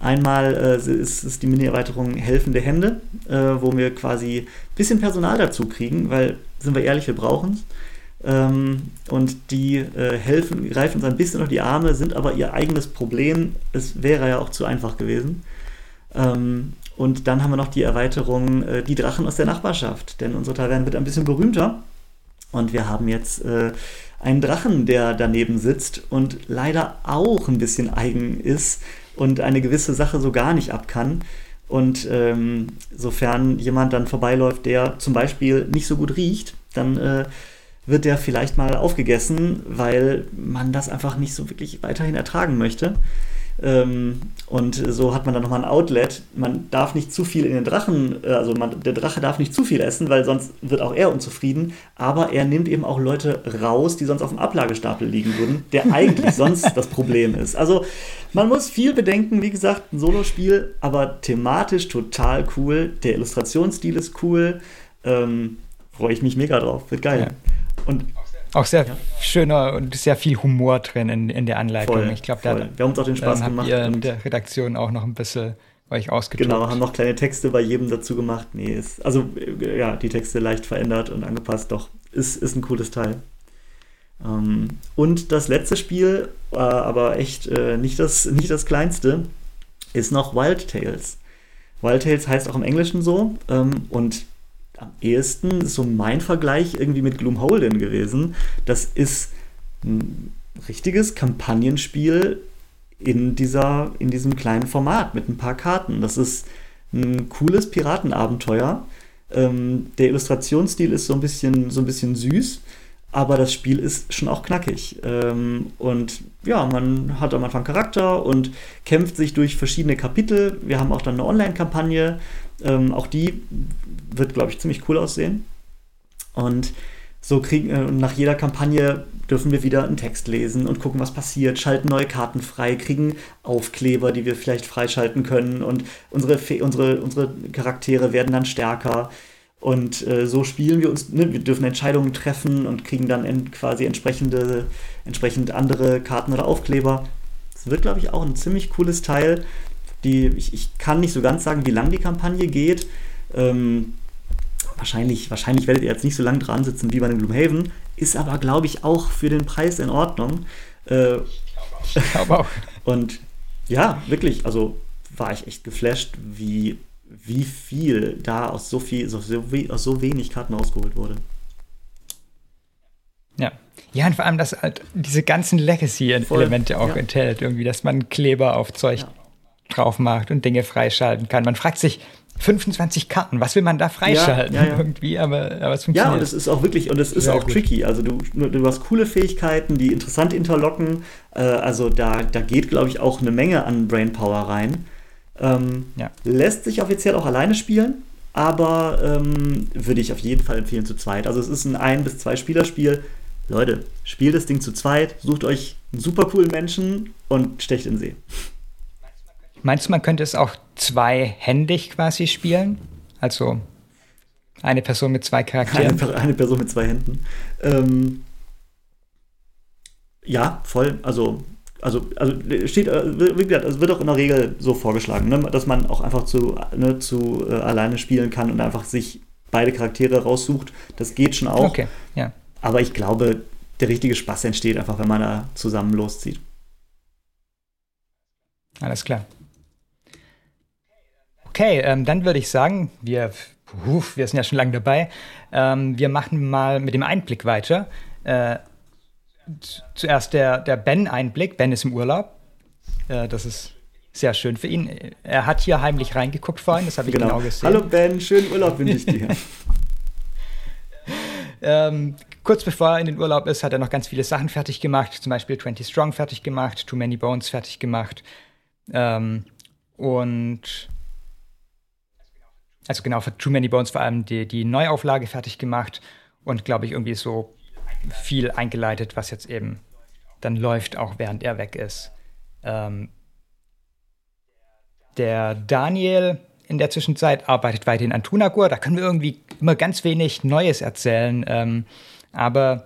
Einmal äh, ist, ist, die Mini-Erweiterung Helfende Hände, äh, wo wir quasi ein bisschen Personal dazu kriegen, weil, sind wir ehrlich, wir brauchen es. Ähm, und die äh, helfen, greifen uns ein bisschen auf die Arme, sind aber ihr eigenes Problem. Es wäre ja auch zu einfach gewesen. Ähm, und dann haben wir noch die Erweiterung äh, Die Drachen aus der Nachbarschaft, denn unsere Taverne wird ein bisschen berühmter. Und wir haben jetzt äh, einen Drachen, der daneben sitzt und leider auch ein bisschen eigen ist und eine gewisse Sache so gar nicht ab kann. Und ähm, sofern jemand dann vorbeiläuft, der zum Beispiel nicht so gut riecht, dann äh, wird der vielleicht mal aufgegessen, weil man das einfach nicht so wirklich weiterhin ertragen möchte. Ähm, und so hat man dann nochmal ein Outlet. Man darf nicht zu viel in den Drachen, äh, also man, der Drache darf nicht zu viel essen, weil sonst wird auch er unzufrieden. Aber er nimmt eben auch Leute raus, die sonst auf dem Ablagestapel liegen würden, der eigentlich sonst das Problem ist. Also man muss viel bedenken, wie gesagt, ein Solospiel, aber thematisch total cool. Der Illustrationsstil ist cool. Ähm, Freue ich mich mega drauf. Wird geil. Ja. Und auch sehr ja. schöner und sehr viel Humor drin in, in der Anleitung. Voll, ich glaube, wir haben uns auch den Spaß gemacht. Ihr in der Redaktion auch noch ein bisschen euch ausgetobt. Genau, haben noch kleine Texte bei jedem dazu gemacht. Nee, ist, also ja, die Texte leicht verändert und angepasst. Doch, ist, ist ein cooles Teil. Ähm, und das letzte Spiel, äh, aber echt äh, nicht, das, nicht das kleinste, ist noch Wild Tales. Wild Tales heißt auch im Englischen so ähm, und am ehesten so mein Vergleich irgendwie mit Gloomholden gewesen. Das ist ein richtiges Kampagnenspiel in, dieser, in diesem kleinen Format mit ein paar Karten. Das ist ein cooles Piratenabenteuer. Ähm, der Illustrationsstil ist so ein bisschen, so ein bisschen süß, aber das Spiel ist schon auch knackig. Ähm, und ja, man hat am Anfang Charakter und kämpft sich durch verschiedene Kapitel. Wir haben auch dann eine Online-Kampagne. Ähm, auch die wird, glaube ich, ziemlich cool aussehen. Und so kriegen äh, nach jeder Kampagne dürfen wir wieder einen Text lesen und gucken, was passiert, schalten neue Karten frei, kriegen Aufkleber, die wir vielleicht freischalten können und unsere, unsere, unsere Charaktere werden dann stärker. Und äh, so spielen wir uns, ne, wir dürfen Entscheidungen treffen und kriegen dann in, quasi entsprechende, entsprechend andere Karten oder Aufkleber. Es wird, glaube ich, auch ein ziemlich cooles Teil. Die, ich, ich kann nicht so ganz sagen, wie lang die Kampagne geht. Ähm, wahrscheinlich, wahrscheinlich werdet ihr jetzt nicht so lange dran sitzen wie bei dem Gloomhaven, ist aber, glaube ich, auch für den Preis in Ordnung. Äh, ich glaube auch. Und ja, wirklich, also war ich echt geflasht, wie, wie viel da aus so viel, aus so, aus so wenig Karten rausgeholt wurde. Ja. Ja, und vor allem, dass halt diese ganzen Legacy-Elemente auch ja. enthält, irgendwie, dass man Kleber auf Zeug ja. drauf macht und Dinge freischalten kann. Man fragt sich, 25 Karten, was will man da freischalten ja, ja, ja. irgendwie, aber, aber es funktioniert. Ja, und es ist auch wirklich, und es ist auch gut. tricky. Also du, du hast coole Fähigkeiten, die interessant interlocken. Äh, also da, da geht, glaube ich, auch eine Menge an Brainpower rein. Ähm, lässt sich offiziell auch alleine spielen, aber ähm, würde ich auf jeden Fall empfehlen zu zweit. Also es ist ein ein- bis zwei Spielerspiel. Leute, spielt das Ding zu zweit, sucht euch einen super coolen Menschen und stecht in See. Meinst du, man könnte es auch zweihändig quasi spielen? Also eine Person mit zwei Charakteren? Eine, eine Person mit zwei Händen. Ähm, ja, voll. Also, also, also steht, äh, wie gesagt, es wird auch in der Regel so vorgeschlagen, ne, dass man auch einfach zu, ne, zu äh, alleine spielen kann und einfach sich beide Charaktere raussucht. Das geht schon auch. Okay, ja. Aber ich glaube, der richtige Spaß entsteht einfach, wenn man da zusammen loszieht. Alles klar. Okay, ähm, dann würde ich sagen, wir, puh, wir sind ja schon lange dabei. Ähm, wir machen mal mit dem Einblick weiter. Äh, zuerst der, der Ben-Einblick. Ben ist im Urlaub. Äh, das ist sehr schön für ihn. Er hat hier heimlich reingeguckt vorhin, das habe ich genau. genau gesehen. Hallo Ben, schönen Urlaub wünsche ich dir. ähm, kurz bevor er in den Urlaub ist, hat er noch ganz viele Sachen fertig gemacht, zum Beispiel 20 Strong fertig gemacht, Too Many Bones fertig gemacht. Ähm, und also genau, für Too Many Bones vor allem die, die Neuauflage fertig gemacht und glaube ich irgendwie so viel eingeleitet, was jetzt eben dann läuft, auch während er weg ist. Ähm, der Daniel in der Zwischenzeit arbeitet weiterhin an Tunagur. Da können wir irgendwie immer ganz wenig Neues erzählen. Ähm, aber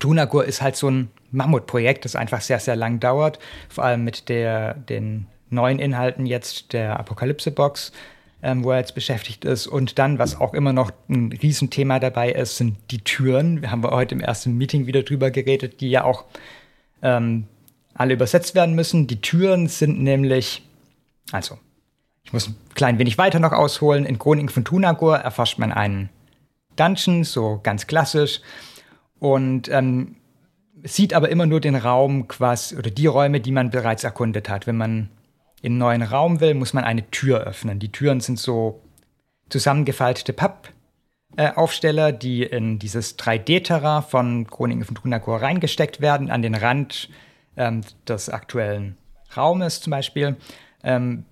Tunagur ist halt so ein Mammutprojekt, das einfach sehr, sehr lang dauert. Vor allem mit der, den neuen Inhalten jetzt der Apokalypse-Box, ähm, wo er jetzt beschäftigt ist. Und dann, was auch immer noch ein Riesenthema dabei ist, sind die Türen. Wir haben heute im ersten Meeting wieder drüber geredet, die ja auch ähm, alle übersetzt werden müssen. Die Türen sind nämlich, also, ich muss ein klein wenig weiter noch ausholen. In Chroniken von Tunagur erforscht man einen Dungeon, so ganz klassisch, und ähm, sieht aber immer nur den Raum quasi oder die Räume, die man bereits erkundet hat. Wenn man in einen neuen Raum will, muss man eine Tür öffnen. Die Türen sind so zusammengefaltete Pappaufsteller, die in dieses 3D-Terrain von Chroniken von Trunakor reingesteckt werden, an den Rand ähm, des aktuellen Raumes zum Beispiel, ähm,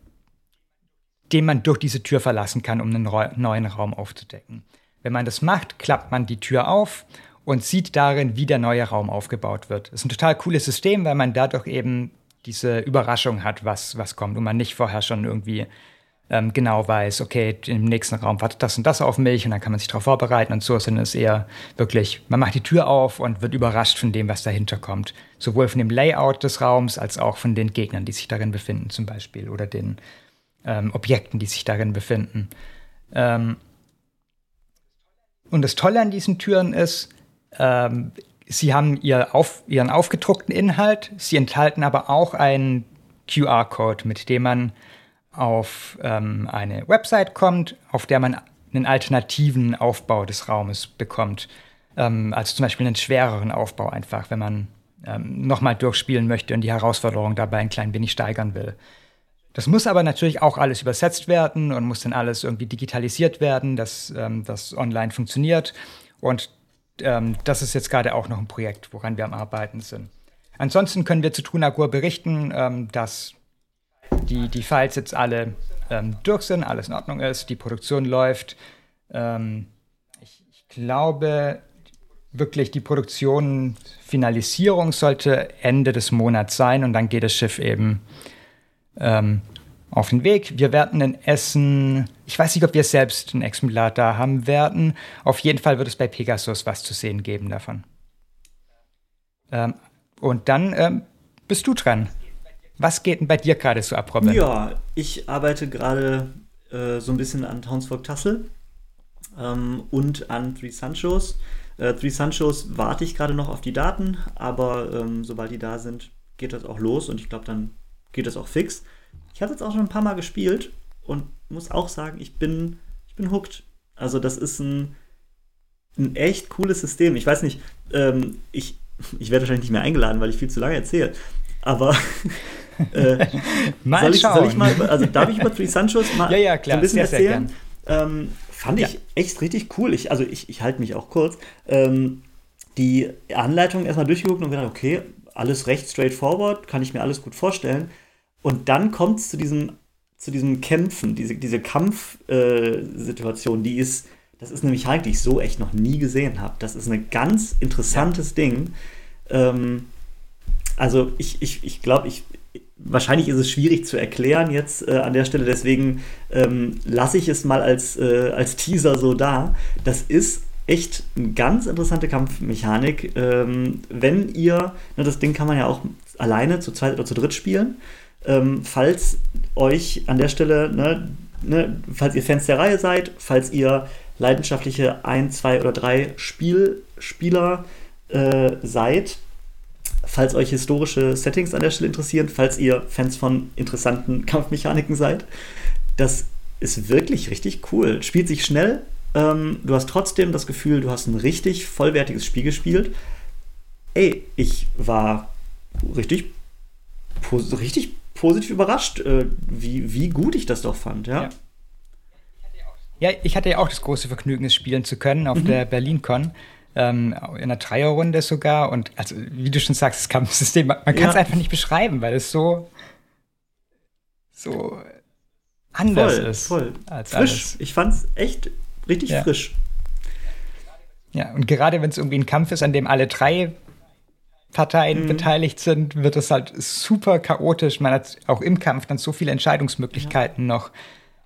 den man durch diese Tür verlassen kann, um einen neuen Raum aufzudecken. Wenn man das macht, klappt man die Tür auf und sieht darin, wie der neue Raum aufgebaut wird. Das ist ein total cooles System, weil man dadurch eben diese Überraschung hat, was, was kommt und man nicht vorher schon irgendwie ähm, genau weiß, okay, im nächsten Raum wartet das und das auf mich und dann kann man sich darauf vorbereiten und so, sondern es ist eher wirklich, man macht die Tür auf und wird überrascht von dem, was dahinter kommt. Sowohl von dem Layout des Raums als auch von den Gegnern, die sich darin befinden zum Beispiel oder den ähm, Objekten, die sich darin befinden. Ähm, und das Tolle an diesen Türen ist, ähm, sie haben ihr auf, ihren aufgedruckten Inhalt, sie enthalten aber auch einen QR-Code, mit dem man auf ähm, eine Website kommt, auf der man einen alternativen Aufbau des Raumes bekommt. Ähm, also zum Beispiel einen schwereren Aufbau einfach, wenn man ähm, nochmal durchspielen möchte und die Herausforderung dabei ein klein wenig steigern will. Das muss aber natürlich auch alles übersetzt werden und muss dann alles irgendwie digitalisiert werden, dass ähm, das online funktioniert. Und ähm, das ist jetzt gerade auch noch ein Projekt, woran wir am Arbeiten sind. Ansonsten können wir zu Tunagur berichten, ähm, dass die, die Files jetzt alle ähm, durch sind, alles in Ordnung ist, die Produktion läuft. Ähm, ich, ich, glaube, wirklich die Produktion, Finalisierung sollte Ende des Monats sein und dann geht das Schiff eben ähm, auf den Weg. Wir werden in Essen, ich weiß nicht, ob wir selbst ein Exemplar da haben werden. Auf jeden Fall wird es bei Pegasus was zu sehen geben davon. Ähm, und dann ähm, bist du dran. Was geht denn bei dir gerade so ab, Robin? Ja, ich arbeite gerade äh, so ein bisschen an Townsfolk Tassel ähm, und an Three Sanchos. Äh, Three Sanchos warte ich gerade noch auf die Daten, aber ähm, sobald die da sind, geht das auch los und ich glaube, dann geht das auch fix. Ich habe jetzt auch schon ein paar Mal gespielt und muss auch sagen, ich bin, ich bin hooked. Also das ist ein, ein echt cooles System. Ich weiß nicht, ähm, ich, ich werde wahrscheinlich nicht mehr eingeladen, weil ich viel zu lange erzähle. Aber äh, mal soll, ich, schauen. soll ich mal, also darf ich über Three Sanchos mal ja, ja, klar, so ein bisschen sehr, erzählen? Sehr ähm, fand ja. ich echt richtig cool. Ich, also ich, ich halte mich auch kurz. Ähm, die Anleitung erstmal durchgeguckt und gedacht, okay, alles recht straightforward, kann ich mir alles gut vorstellen. Und dann kommt es zu diesem, zu diesem Kämpfen, diese, diese Kampfsituation, äh, die ist, das ist eine Mechanik, die ich so echt noch nie gesehen habe. Das ist ein ganz interessantes ja. Ding. Ähm, also ich, ich, ich glaube, ich, wahrscheinlich ist es schwierig zu erklären jetzt äh, an der Stelle, deswegen ähm, lasse ich es mal als, äh, als Teaser so da. Das ist echt eine ganz interessante Kampfmechanik. Ähm, wenn ihr, ne, das Ding kann man ja auch alleine, zu zweit oder zu dritt spielen. Ähm, falls euch an der Stelle, ne, ne, falls ihr Fans der Reihe seid, falls ihr leidenschaftliche ein, zwei oder drei Spielspieler äh, seid, falls euch historische Settings an der Stelle interessieren, falls ihr Fans von interessanten Kampfmechaniken seid. Das ist wirklich richtig cool. Spielt sich schnell. Ähm, du hast trotzdem das Gefühl, du hast ein richtig vollwertiges Spiel gespielt. Ey, ich war richtig, richtig positiv überrascht, äh, wie, wie gut ich das doch fand, ja. ja. Ja, ich hatte ja auch das große Vergnügen, es spielen zu können auf mhm. der BerlinCon. Ähm, in einer Dreierrunde sogar. Und also, wie du schon sagst, das Kampfsystem, man, man kann es ja. einfach nicht beschreiben, weil es so, so anders voll, ist. Voll. Als frisch. Alles. Ich fand es echt richtig ja. frisch. Ja, und gerade wenn es irgendwie ein Kampf ist, an dem alle drei Parteien mhm. beteiligt sind, wird es halt super chaotisch. Man hat auch im Kampf dann so viele Entscheidungsmöglichkeiten ja. noch,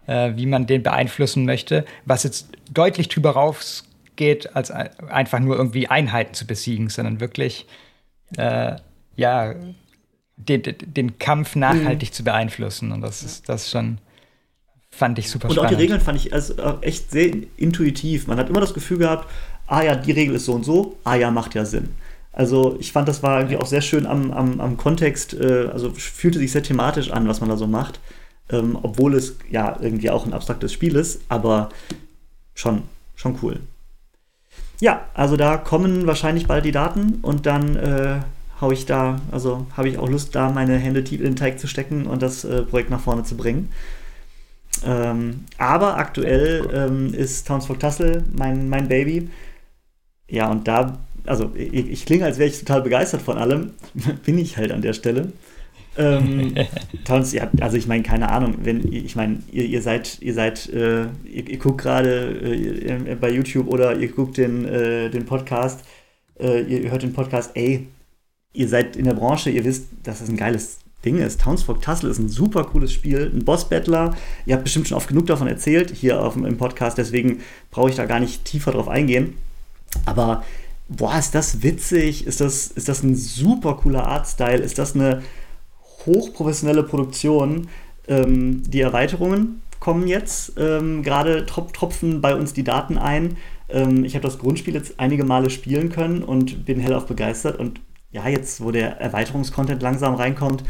äh, wie man den beeinflussen möchte, was jetzt deutlich drüber rausgeht, als einfach nur irgendwie Einheiten zu besiegen, sondern wirklich, äh, ja, den, den Kampf nachhaltig mhm. zu beeinflussen. Und das ist das schon fand ich super und spannend. Und auch die Regeln fand ich also echt sehr intuitiv. Man hat immer das Gefühl gehabt, ah ja, die Regel ist so und so, ah ja, macht ja Sinn. Also ich fand, das war irgendwie auch sehr schön am, am, am Kontext, äh, also fühlte sich sehr thematisch an, was man da so macht. Ähm, obwohl es ja irgendwie auch ein abstraktes Spiel ist, aber schon, schon cool. Ja, also da kommen wahrscheinlich bald die Daten und dann äh, hau ich da, also habe ich auch Lust, da meine Hände tief in den Teig zu stecken und das äh, Projekt nach vorne zu bringen. Ähm, aber aktuell ähm, ist Townsfolk Tassel mein, mein Baby. Ja, und da, also ich, ich klinge, als wäre ich total begeistert von allem. Bin ich halt an der Stelle. ähm, Towns, ja, also ich meine, keine Ahnung, wenn, ich meine, ihr, ihr seid, ihr seid, äh, ihr, ihr, guckt gerade äh, bei YouTube oder ihr guckt den, äh, den Podcast, äh, ihr hört den Podcast, ey, ihr seid in der Branche, ihr wisst, das ein geiles Ding ist. Townsfolk Tussle ist ein super cooles Spiel, ein Boss-Battler. Ihr habt bestimmt schon oft genug davon erzählt hier auf, im Podcast, deswegen brauche ich da gar nicht tiefer drauf eingehen. Aber boah, ist das witzig? Ist das, ist das ein super cooler Artstyle? Ist das eine hochprofessionelle Produktion? Ähm, die Erweiterungen kommen jetzt. Ähm, Gerade trop tropfen bei uns die Daten ein. Ähm, ich habe das Grundspiel jetzt einige Male spielen können und bin hellauf begeistert. Und ja, jetzt, wo der Erweiterungskontent langsam reinkommt,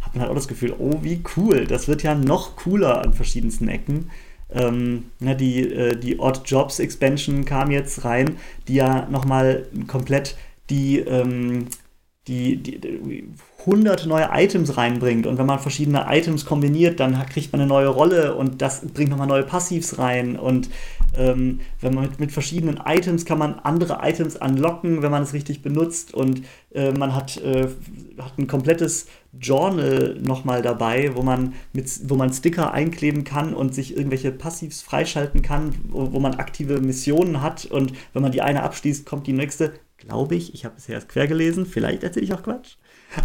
hat man halt auch das Gefühl, oh, wie cool. Das wird ja noch cooler an verschiedensten Ecken. Ähm, ne, die, äh, die Odd Jobs Expansion kam jetzt rein, die ja nochmal komplett die, ähm, die, die, die hunderte neue Items reinbringt. Und wenn man verschiedene Items kombiniert, dann kriegt man eine neue Rolle und das bringt nochmal neue Passivs rein. Und ähm, wenn man mit, mit, verschiedenen Items kann man andere Items anlocken, wenn man es richtig benutzt. Und äh, man hat, äh, hat ein komplettes Journal nochmal dabei, wo man, mit, wo man Sticker einkleben kann und sich irgendwelche Passivs freischalten kann, wo, wo man aktive Missionen hat. Und wenn man die eine abschließt, kommt die nächste. Glaube ich, ich habe bisher erst quer gelesen, vielleicht erzähle ich auch Quatsch.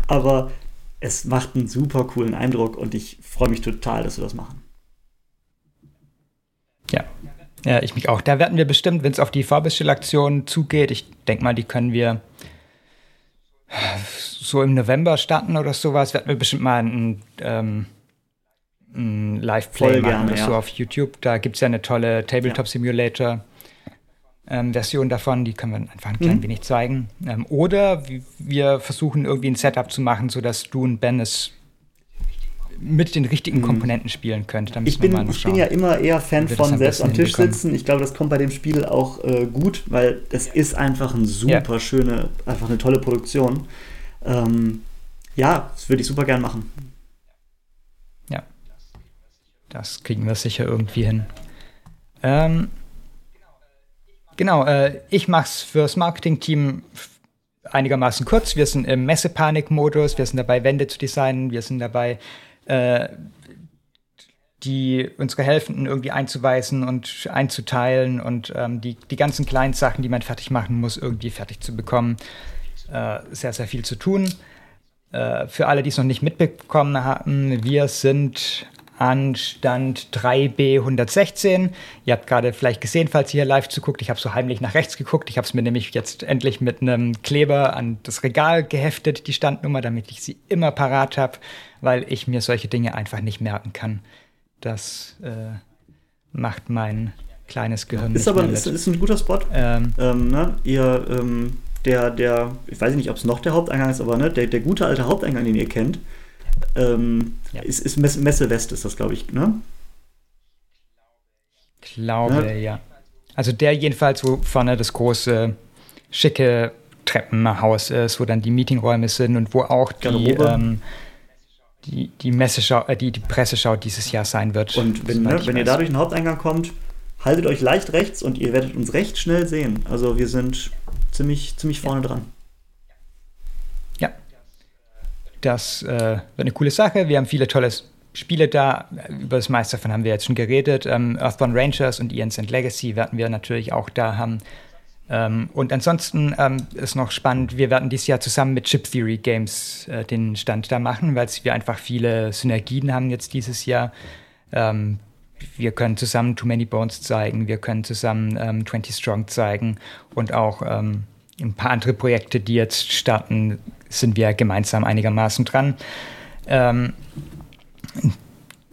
Aber es macht einen super coolen Eindruck und ich freue mich total, dass wir das machen. Ja. Ja, ich mich auch. Da werden wir bestimmt, wenn es auf die Vorbestellaktion zugeht, ich denke mal, die können wir so im November starten oder sowas, werden wir bestimmt mal ein, ähm, ein Live-Play machen gerne, ja. so auf YouTube. Da gibt es ja eine tolle Tabletop Simulator ähm, Version davon, die können wir einfach ein klein mhm. wenig zeigen. Ähm, oder wir versuchen irgendwie ein Setup zu machen, sodass du und Ben es mit den richtigen mhm. Komponenten spielen könnt. ich bin, ich bin ja immer eher Fan von selbst am Tisch sitzen. Ich glaube, das kommt bei dem Spiel auch äh, gut, weil es ist einfach eine super ja. schöne, einfach eine tolle Produktion. Ähm, ja, das würde ich super gern machen. Ja, das kriegen wir sicher irgendwie hin. Ähm, Genau, äh, ich mache es fürs Marketing-Team einigermaßen kurz. Wir sind im Messepanik-Modus, wir sind dabei, Wände zu designen, wir sind dabei, äh, die unsere Helfenden irgendwie einzuweisen und einzuteilen und ähm, die, die ganzen kleinen Sachen, die man fertig machen muss, irgendwie fertig zu bekommen. Äh, sehr, sehr viel zu tun. Äh, für alle, die es noch nicht mitbekommen haben, wir sind an Stand 3b116. Ihr habt gerade vielleicht gesehen, falls ihr hier live zuguckt, ich habe so heimlich nach rechts geguckt. Ich habe es mir nämlich jetzt endlich mit einem Kleber an das Regal geheftet, die Standnummer, damit ich sie immer parat habe, weil ich mir solche Dinge einfach nicht merken kann. Das äh, macht mein kleines Gehirn. Ist aber ist, ist, ein guter Spot. Ähm, ähm, ne? Ihr, ähm, der, der, ich weiß nicht, ob es noch der Haupteingang ist, aber ne, der, der gute alte Haupteingang, den ihr kennt, ähm, ja. ist, ist Messe West, ist das, glaube ich, ne? Glaube, ja. ja. Also der jedenfalls, wo vorne das große, schicke Treppenhaus ist, wo dann die Meetingräume sind und wo auch die, ähm, die, die, Messeschau, äh, die, die Presseschau dieses Jahr sein wird. Und wenn, ne, wenn ihr da durch den Haupteingang kommt, haltet euch leicht rechts und ihr werdet uns recht schnell sehen. Also wir sind ziemlich, ziemlich vorne ja. dran. Ja. Das äh, wird eine coole Sache. Wir haben viele tolle Spiele da. Über das meiste davon haben wir jetzt schon geredet. Ähm, Earthbound Rangers und Ian's and Legacy werden wir natürlich auch da haben. Ähm, und ansonsten ähm, ist noch spannend, wir werden dieses Jahr zusammen mit Chip Theory Games äh, den Stand da machen, weil wir einfach viele Synergien haben jetzt dieses Jahr. Ähm, wir können zusammen Too Many Bones zeigen, wir können zusammen ähm, 20 Strong zeigen und auch ähm, ein paar andere Projekte, die jetzt starten, sind wir gemeinsam einigermaßen dran. Ähm,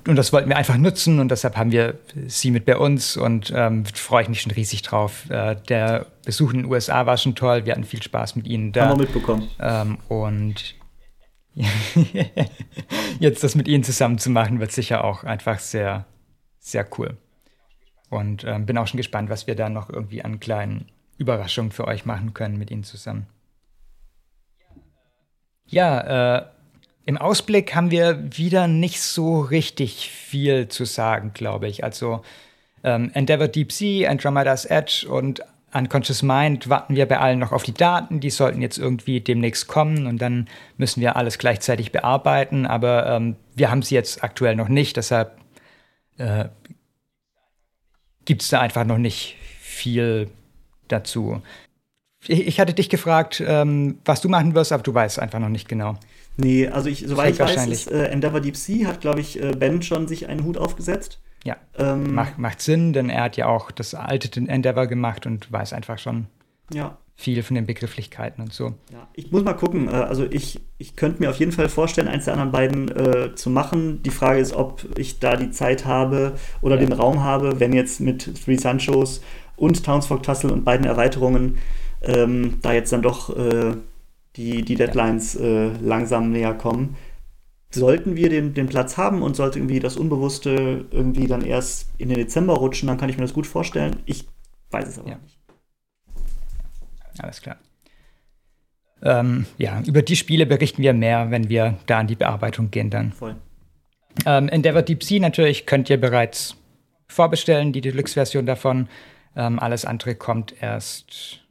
und das wollten wir einfach nutzen und deshalb haben wir sie mit bei uns und ähm, freue ich mich schon riesig drauf. Äh, der Besuch in den USA war schon toll, wir hatten viel Spaß mit ihnen da. Haben wir mitbekommen. Ähm, und jetzt das mit ihnen zusammen zu machen, wird sicher auch einfach sehr, sehr cool. Und ähm, bin auch schon gespannt, was wir da noch irgendwie an kleinen Überraschungen für euch machen können mit ihnen zusammen. Ja, äh, im Ausblick haben wir wieder nicht so richtig viel zu sagen, glaube ich. Also ähm, Endeavor Deep Sea, Andromeda's Edge und Unconscious Mind warten wir bei allen noch auf die Daten. Die sollten jetzt irgendwie demnächst kommen und dann müssen wir alles gleichzeitig bearbeiten. Aber ähm, wir haben sie jetzt aktuell noch nicht. Deshalb äh, gibt es da einfach noch nicht viel dazu. Ich, hatte dich gefragt, ähm, was du machen wirst, aber du weißt einfach noch nicht genau. Nee, also ich, soweit ich weiß, ist, äh, Endeavor Deep Sea hat, glaube ich, äh, Ben schon sich einen Hut aufgesetzt. Ja, ähm, macht, macht Sinn, denn er hat ja auch das alte Endeavor gemacht und weiß einfach schon ja. viel von den Begrifflichkeiten und so. Ja, ich muss mal gucken. Äh, also ich, ich könnte mir auf jeden Fall vorstellen, eins der anderen beiden äh, zu machen. Die Frage ist, ob ich da die Zeit habe oder ja. den Raum habe, wenn jetzt mit Three Sanchos und Townsfolk Tussle und beiden Erweiterungen ähm, da jetzt dann doch äh, die, die Deadlines äh, langsam näher kommen. Sollten wir den, den Platz haben und sollte irgendwie das Unbewusste irgendwie dann erst in den Dezember rutschen, dann kann ich mir das gut vorstellen. Ich weiß es aber ja. nicht. Alles klar. Ähm, ja, über die Spiele berichten wir mehr, wenn wir da an die Bearbeitung gehen dann. Voll. Ähm, Endeavor Deep Sea natürlich könnt ihr bereits vorbestellen, die Deluxe-Version davon. Ähm, alles andere kommt erst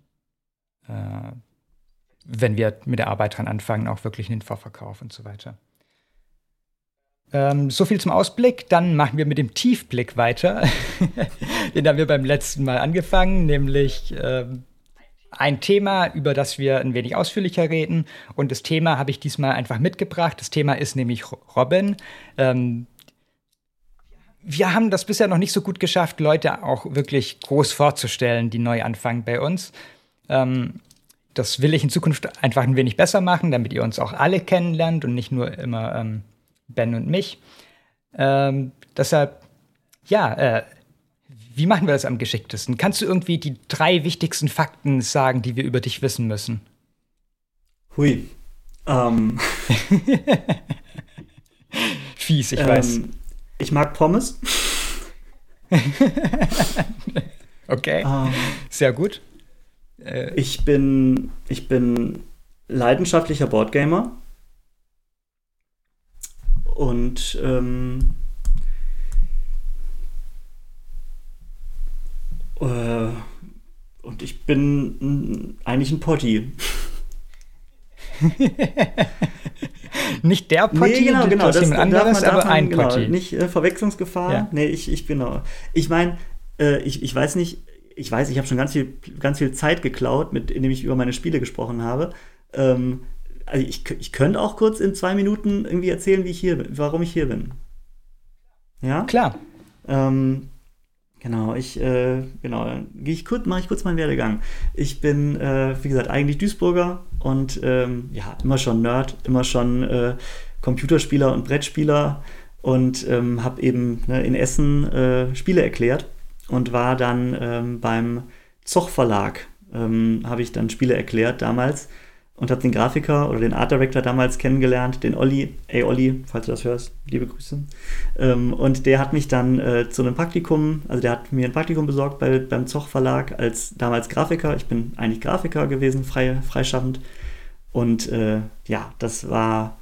wenn wir mit der Arbeit dran anfangen, auch wirklich in den Vorverkauf und so weiter. Ähm, so viel zum Ausblick. Dann machen wir mit dem Tiefblick weiter. den haben wir beim letzten Mal angefangen, nämlich ähm, ein Thema, über das wir ein wenig ausführlicher reden. Und das Thema habe ich diesmal einfach mitgebracht. Das Thema ist nämlich Robin. Ähm, wir haben das bisher noch nicht so gut geschafft, Leute auch wirklich groß vorzustellen, die neu anfangen bei uns. Ähm, das will ich in Zukunft einfach ein wenig besser machen, damit ihr uns auch alle kennenlernt und nicht nur immer ähm, Ben und mich. Ähm, deshalb, ja, äh, wie machen wir das am geschicktesten? Kannst du irgendwie die drei wichtigsten Fakten sagen, die wir über dich wissen müssen? Hui. Ähm. Fies, ich ähm, weiß. Ich mag Pommes. okay. Ähm. Sehr gut. Äh, ich, bin, ich bin leidenschaftlicher Boardgamer. Und ähm, äh, und ich bin eigentlich ein Potti. nicht der Potti, nee, genau, genau. das jemand anderes, man, aber man, ein genau, Potti. Nicht äh, Verwechslungsgefahr. Ja. Nee, ich, ich genau. Ich meine, äh, ich, ich weiß nicht, ich weiß, ich habe schon ganz viel, ganz viel Zeit geklaut, mit, indem ich über meine Spiele gesprochen habe. Ähm, also ich, ich könnte auch kurz in zwei Minuten irgendwie erzählen, wie ich hier bin, warum ich hier bin. Ja? Klar. Ähm, genau, ich, äh, genau, gehe ich kurz, mache ich kurz meinen Werdegang. Ich bin, äh, wie gesagt, eigentlich Duisburger und ähm, ja, immer schon Nerd, immer schon äh, Computerspieler und Brettspieler und ähm, habe eben ne, in Essen äh, Spiele erklärt und war dann ähm, beim Zoch Verlag, ähm, habe ich dann Spiele erklärt damals und habe den Grafiker oder den Art Director damals kennengelernt, den Olli. Ey Olli, falls du das hörst, liebe Grüße. Ähm, und der hat mich dann äh, zu einem Praktikum, also der hat mir ein Praktikum besorgt bei, beim Zoch Verlag als damals Grafiker. Ich bin eigentlich Grafiker gewesen, frei, freischaffend. Und äh, ja, das war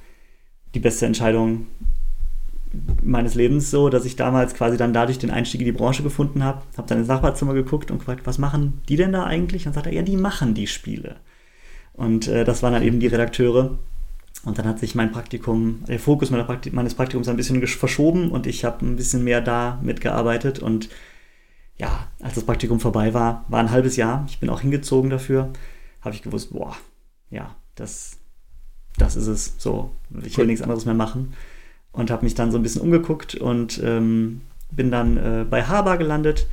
die beste Entscheidung meines Lebens so, dass ich damals quasi dann dadurch den Einstieg in die Branche gefunden habe. Habe dann ins Nachbarzimmer geguckt und gefragt, was machen die denn da eigentlich? Und dann sagt er, ja, die machen die Spiele. Und äh, das waren dann eben die Redakteure. Und dann hat sich mein Praktikum, der Fokus Praktik meines Praktikums ein bisschen verschoben und ich habe ein bisschen mehr da mitgearbeitet. Und ja, als das Praktikum vorbei war, war ein halbes Jahr. Ich bin auch hingezogen dafür. Habe ich gewusst, boah, ja, das, das ist es. So, ich will nichts anderes mehr machen. Und habe mich dann so ein bisschen umgeguckt und ähm, bin dann äh, bei Haber gelandet.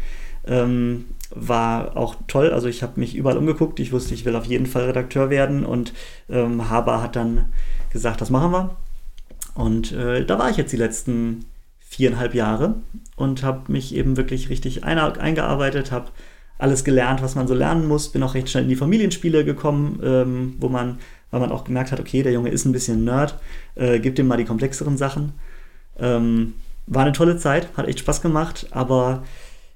Ähm, war auch toll. Also ich habe mich überall umgeguckt. Ich wusste, ich will auf jeden Fall Redakteur werden. Und ähm, Haber hat dann gesagt, das machen wir. Und äh, da war ich jetzt die letzten viereinhalb Jahre und habe mich eben wirklich richtig ein, eingearbeitet, habe alles gelernt, was man so lernen muss. Bin auch recht schnell in die Familienspiele gekommen, ähm, wo man, weil man auch gemerkt hat, okay, der Junge ist ein bisschen Nerd, äh, gibt ihm mal die komplexeren Sachen. Ähm, war eine tolle Zeit, hat echt Spaß gemacht, aber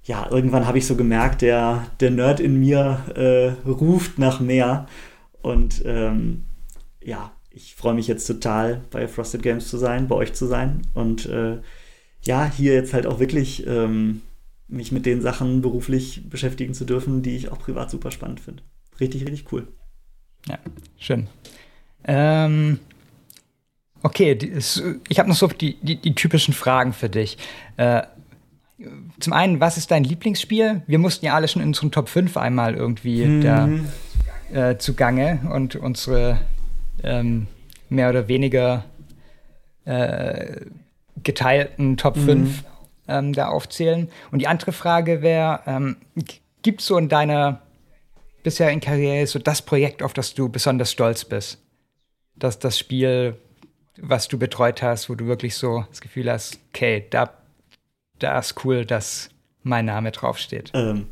ja, irgendwann habe ich so gemerkt, der, der Nerd in mir äh, ruft nach mehr. Und ähm, ja, ich freue mich jetzt total, bei Frosted Games zu sein, bei euch zu sein. Und äh, ja, hier jetzt halt auch wirklich ähm, mich mit den Sachen beruflich beschäftigen zu dürfen, die ich auch privat super spannend finde. Richtig, richtig cool. Ja, schön. Ähm, okay, die, ich habe noch so die, die, die, typischen Fragen für dich. Äh, zum einen, was ist dein Lieblingsspiel? Wir mussten ja alle schon in unseren Top 5 einmal irgendwie mhm. da äh, zugange und unsere ähm, mehr oder weniger äh, geteilten Top mhm. 5 ähm, da aufzählen. Und die andere Frage wäre, ähm, gibt es so in deiner bisherigen Karriere so das Projekt, auf das du besonders stolz bist? Das, das Spiel, was du betreut hast, wo du wirklich so das Gefühl hast, okay, da da ist cool, dass mein Name draufsteht. Ähm,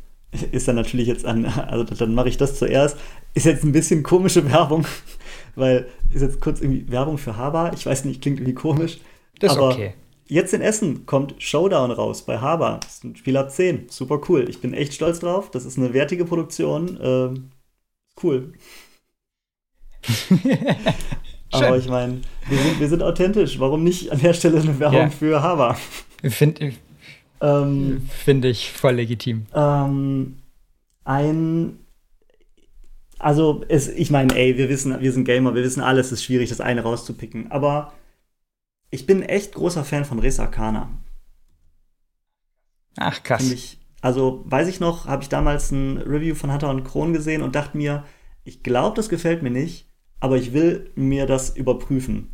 ist dann natürlich jetzt an, also dann mache ich das zuerst. Ist jetzt ein bisschen komische Werbung, weil ist jetzt kurz irgendwie Werbung für Haber. Ich weiß nicht, klingt irgendwie komisch. Das ist okay. Jetzt in Essen kommt Showdown raus bei Haber. Das ist ein Spiel ab 10. Super cool. Ich bin echt stolz drauf. Das ist eine wertige Produktion. Ähm, cool. Aber ich meine, wir sind, wir sind authentisch. Warum nicht an der Stelle eine Werbung ja. für Haber? Finde ähm, Finde ich voll legitim. Ähm, ein. Also, es, ich meine, ey, wir wissen, wir sind Gamer, wir wissen alles, es ist schwierig, das eine rauszupicken. Aber ich bin echt großer Fan von Res Arcana. Ach, krass. Ich, also, weiß ich noch, habe ich damals ein Review von Hunter und Kron gesehen und dachte mir, ich glaube, das gefällt mir nicht, aber ich will mir das überprüfen.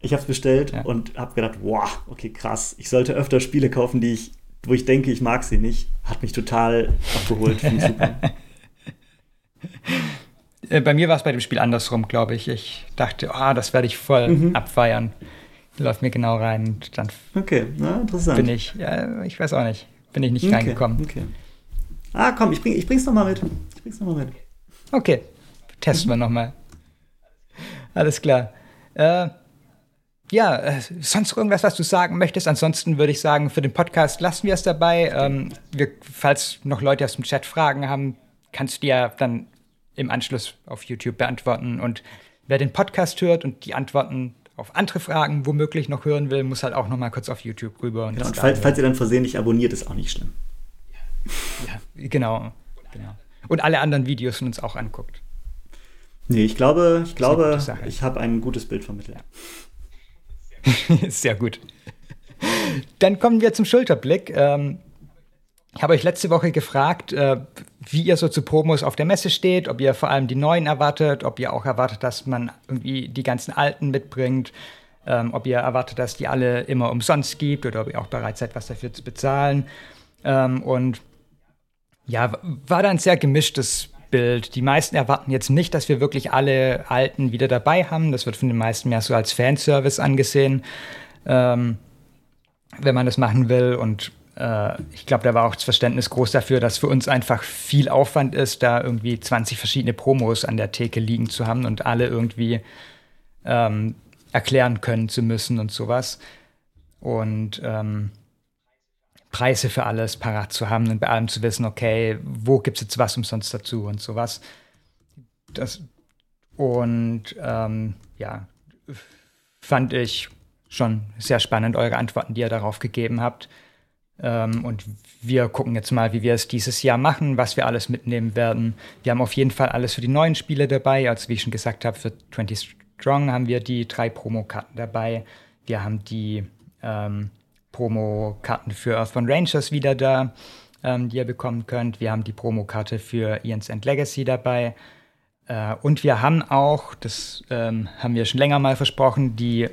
Ich habe es bestellt ja. und habe gedacht, wow, okay, krass. Ich sollte öfter Spiele kaufen, die ich, wo ich denke, ich mag sie nicht. Hat mich total abgeholt. super. Äh, bei mir war es bei dem Spiel andersrum, glaube ich. Ich dachte, ah, oh, das werde ich voll mhm. abfeiern. Läuft mir genau rein. Und dann okay, na, interessant. Bin ich, ja, ich weiß auch nicht, bin ich nicht okay. reingekommen. Okay. Ah, komm, ich, bring, ich bring's nochmal mit. Ich bring's nochmal mit. Okay, testen wir nochmal. Alles klar. Äh, ja, äh, sonst irgendwas, was du sagen möchtest? Ansonsten würde ich sagen, für den Podcast lassen wir es dabei. Ähm, wir, falls noch Leute aus dem Chat Fragen haben, kannst du ja dann im Anschluss auf YouTube beantworten. Und wer den Podcast hört und die Antworten auf andere Fragen womöglich noch hören will, muss halt auch noch mal kurz auf YouTube rüber. Und, genau, und falls, falls ihr dann versehentlich abonniert, ist auch nicht schlimm. Ja, genau, genau. Und alle anderen Videos von uns auch anguckt. Nee, ich glaube, ich glaube, ich habe ein gutes Bild vermittelt. Ja. Sehr gut. Dann kommen wir zum Schulterblick. Ähm, ich habe euch letzte Woche gefragt, äh, wie ihr so zu Promos auf der Messe steht, ob ihr vor allem die neuen erwartet, ob ihr auch erwartet, dass man irgendwie die ganzen alten mitbringt, ähm, ob ihr erwartet, dass die alle immer umsonst gibt oder ob ihr auch bereit seid, was dafür zu bezahlen. Ähm, und ja, war dann ein sehr gemischtes Bild. Die meisten erwarten jetzt nicht, dass wir wirklich alle Alten wieder dabei haben. Das wird von den meisten mehr so als Fanservice angesehen, ähm, wenn man das machen will. Und ich glaube, da war auch das Verständnis groß dafür, dass für uns einfach viel Aufwand ist, da irgendwie 20 verschiedene Promos an der Theke liegen zu haben und alle irgendwie ähm, erklären können zu müssen und sowas. Und ähm, Preise für alles parat zu haben und bei allem zu wissen, okay, wo gibt es jetzt was umsonst dazu und sowas. Das, und ähm, ja, fand ich schon sehr spannend, eure Antworten, die ihr darauf gegeben habt. Ähm, und wir gucken jetzt mal, wie wir es dieses Jahr machen, was wir alles mitnehmen werden. Wir haben auf jeden Fall alles für die neuen Spiele dabei. Also wie ich schon gesagt habe, für 20 Strong haben wir die drei Promokarten dabei. Wir haben die ähm, Promokarten für Earthbound Rangers wieder da, ähm, die ihr bekommen könnt. Wir haben die Promokarte für Ian's End Legacy dabei. Äh, und wir haben auch, das ähm, haben wir schon länger mal versprochen, die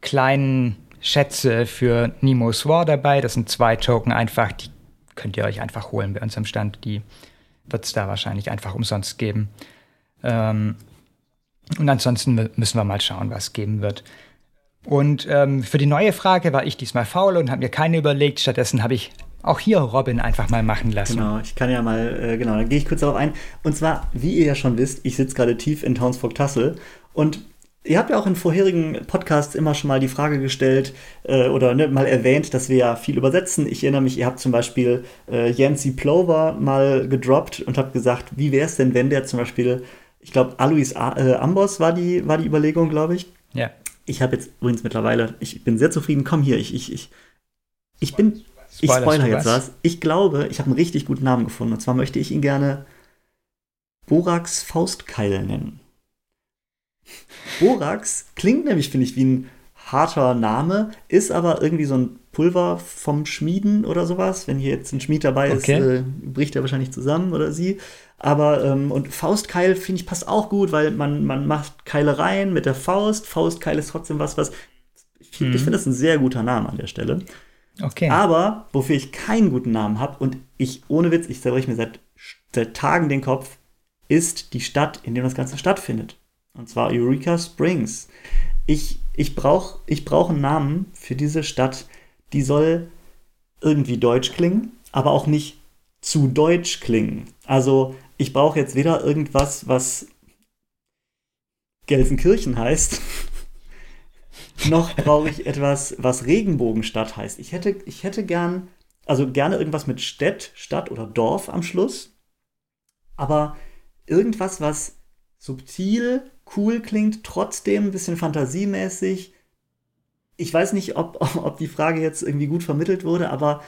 kleinen Schätze für Nemo's War dabei. Das sind zwei Token einfach, die könnt ihr euch einfach holen bei uns am Stand. Die wird es da wahrscheinlich einfach umsonst geben. Ähm, und ansonsten müssen wir mal schauen, was geben wird. Und ähm, für die neue Frage war ich diesmal faul und habe mir keine überlegt. Stattdessen habe ich auch hier Robin einfach mal machen lassen. Genau, ich kann ja mal, äh, genau, dann gehe ich kurz darauf ein. Und zwar, wie ihr ja schon wisst, ich sitze gerade tief in Townsburg Tassel und Ihr habt ja auch in vorherigen Podcasts immer schon mal die Frage gestellt äh, oder ne, mal erwähnt, dass wir ja viel übersetzen. Ich erinnere mich, ihr habt zum Beispiel äh, Yancy Plover mal gedroppt und habt gesagt, wie wäre es denn, wenn der zum Beispiel, ich glaube, Alois A äh, Ambos war die, war die Überlegung, glaube ich. Ja. Ich habe jetzt übrigens mittlerweile, ich bin sehr zufrieden, komm hier, ich, ich, ich, ich bin, ich spoiler jetzt was. Ich glaube, ich habe einen richtig guten Namen gefunden. Und zwar möchte ich ihn gerne Borax Faustkeil nennen. Borax klingt nämlich, finde ich, wie ein harter Name, ist aber irgendwie so ein Pulver vom Schmieden oder sowas. Wenn hier jetzt ein Schmied dabei okay. ist, äh, bricht er wahrscheinlich zusammen oder sie. Aber, ähm, und Faustkeil, finde ich, passt auch gut, weil man, man macht Keilereien mit der Faust. Faustkeil ist trotzdem was, was. Ich, mhm. ich finde das ein sehr guter Name an der Stelle. Okay. Aber wofür ich keinen guten Namen habe und ich, ohne Witz, ich zerbreche mir seit, seit Tagen den Kopf, ist die Stadt, in der das Ganze stattfindet. Und zwar Eureka Springs. Ich, ich brauche ich brauch einen Namen für diese Stadt, die soll irgendwie deutsch klingen, aber auch nicht zu deutsch klingen. Also ich brauche jetzt weder irgendwas, was Gelsenkirchen heißt, noch brauche ich etwas, was Regenbogenstadt heißt. Ich hätte, ich hätte gern, also gerne irgendwas mit Städt, Stadt oder Dorf am Schluss, aber irgendwas, was subtil cool klingt, trotzdem ein bisschen fantasiemäßig. Ich weiß nicht, ob, ob die Frage jetzt irgendwie gut vermittelt wurde, aber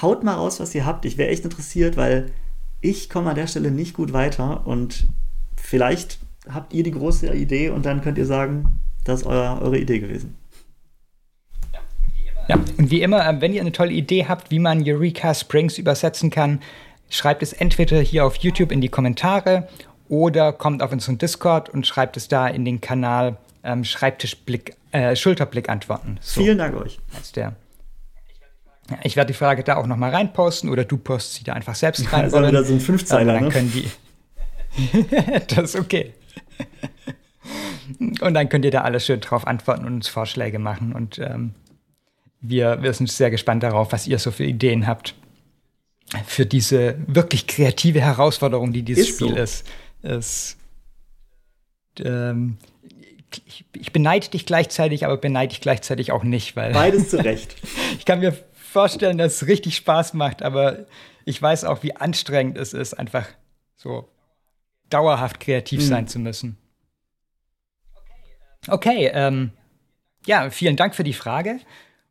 haut mal raus, was ihr habt. Ich wäre echt interessiert, weil ich komme an der Stelle nicht gut weiter und vielleicht habt ihr die große Idee und dann könnt ihr sagen, das ist euer, eure Idee gewesen. Ja, und wie immer, äh, wenn ihr eine tolle Idee habt, wie man Eureka Springs übersetzen kann, schreibt es entweder hier auf YouTube in die Kommentare oder kommt auf unseren Discord und schreibt es da in den Kanal ähm, Schreibtischblick, äh, Schulterblick antworten. So, Vielen Dank euch. Als der. Ich werde die Frage da auch noch mal reinposten oder du postest sie da einfach selbst rein. Das ist wieder so ein Fünfzeiler, dann ne? können die. das ist okay. Und dann könnt ihr da alles schön drauf antworten und uns Vorschläge machen. Und ähm, wir, wir sind sehr gespannt darauf, was ihr so für Ideen habt für diese wirklich kreative Herausforderung, die dieses ist Spiel so. ist es, ähm, ich, ich beneide dich gleichzeitig, aber beneide dich gleichzeitig auch nicht, weil. Beides zu Recht. ich kann mir vorstellen, dass es richtig Spaß macht, aber ich weiß auch, wie anstrengend es ist, einfach so dauerhaft kreativ mhm. sein zu müssen. Okay, ähm, ja, vielen Dank für die Frage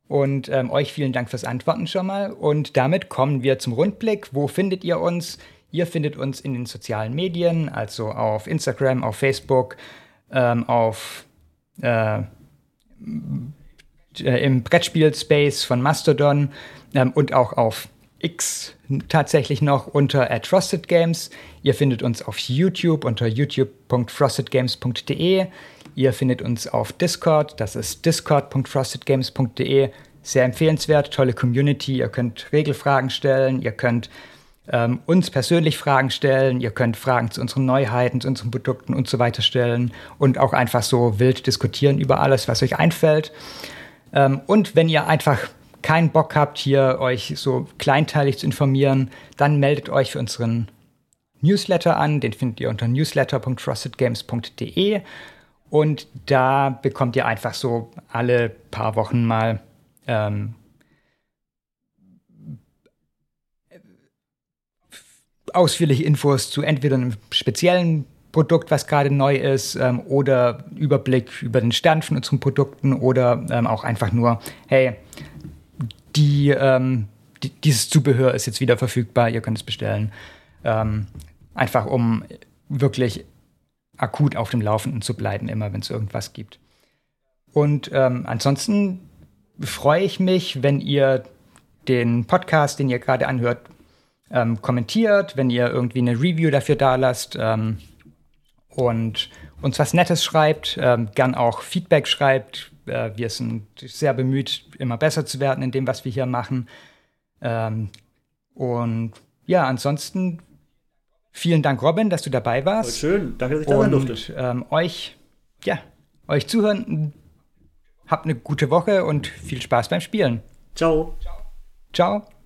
und ähm, euch vielen Dank fürs Antworten schon mal. Und damit kommen wir zum Rundblick. Wo findet ihr uns? Ihr findet uns in den sozialen Medien, also auf Instagram, auf Facebook, ähm, auf äh, im Brettspiel-Space von Mastodon ähm, und auch auf X tatsächlich noch unter at Frosted Games. Ihr findet uns auf YouTube unter youtube.frostedgames.de. Ihr findet uns auf Discord, das ist discord.frostedgames.de. Sehr empfehlenswert, tolle Community. Ihr könnt Regelfragen stellen, ihr könnt ähm, uns persönlich Fragen stellen. Ihr könnt Fragen zu unseren Neuheiten, zu unseren Produkten und so weiter stellen und auch einfach so wild diskutieren über alles, was euch einfällt. Ähm, und wenn ihr einfach keinen Bock habt, hier euch so kleinteilig zu informieren, dann meldet euch für unseren Newsletter an. Den findet ihr unter newsletter.trustedgames.de. Und da bekommt ihr einfach so alle paar Wochen mal ähm, ausführliche Infos zu entweder einem speziellen Produkt, was gerade neu ist, ähm, oder Überblick über den Stand von unseren Produkten oder ähm, auch einfach nur, hey, die, ähm, die, dieses Zubehör ist jetzt wieder verfügbar, ihr könnt es bestellen. Ähm, einfach um wirklich akut auf dem Laufenden zu bleiben, immer wenn es irgendwas gibt. Und ähm, ansonsten freue ich mich, wenn ihr den Podcast, den ihr gerade anhört, ähm, kommentiert, wenn ihr irgendwie eine Review dafür da lasst ähm, und uns was Nettes schreibt, ähm, gern auch Feedback schreibt. Äh, wir sind sehr bemüht, immer besser zu werden in dem, was wir hier machen. Ähm, und ja, ansonsten vielen Dank, Robin, dass du dabei warst. schön, danke, dass ich da sein durfte. Ähm, euch, ja, euch zuhören, habt eine gute Woche und viel Spaß beim Spielen. Ciao. Ciao.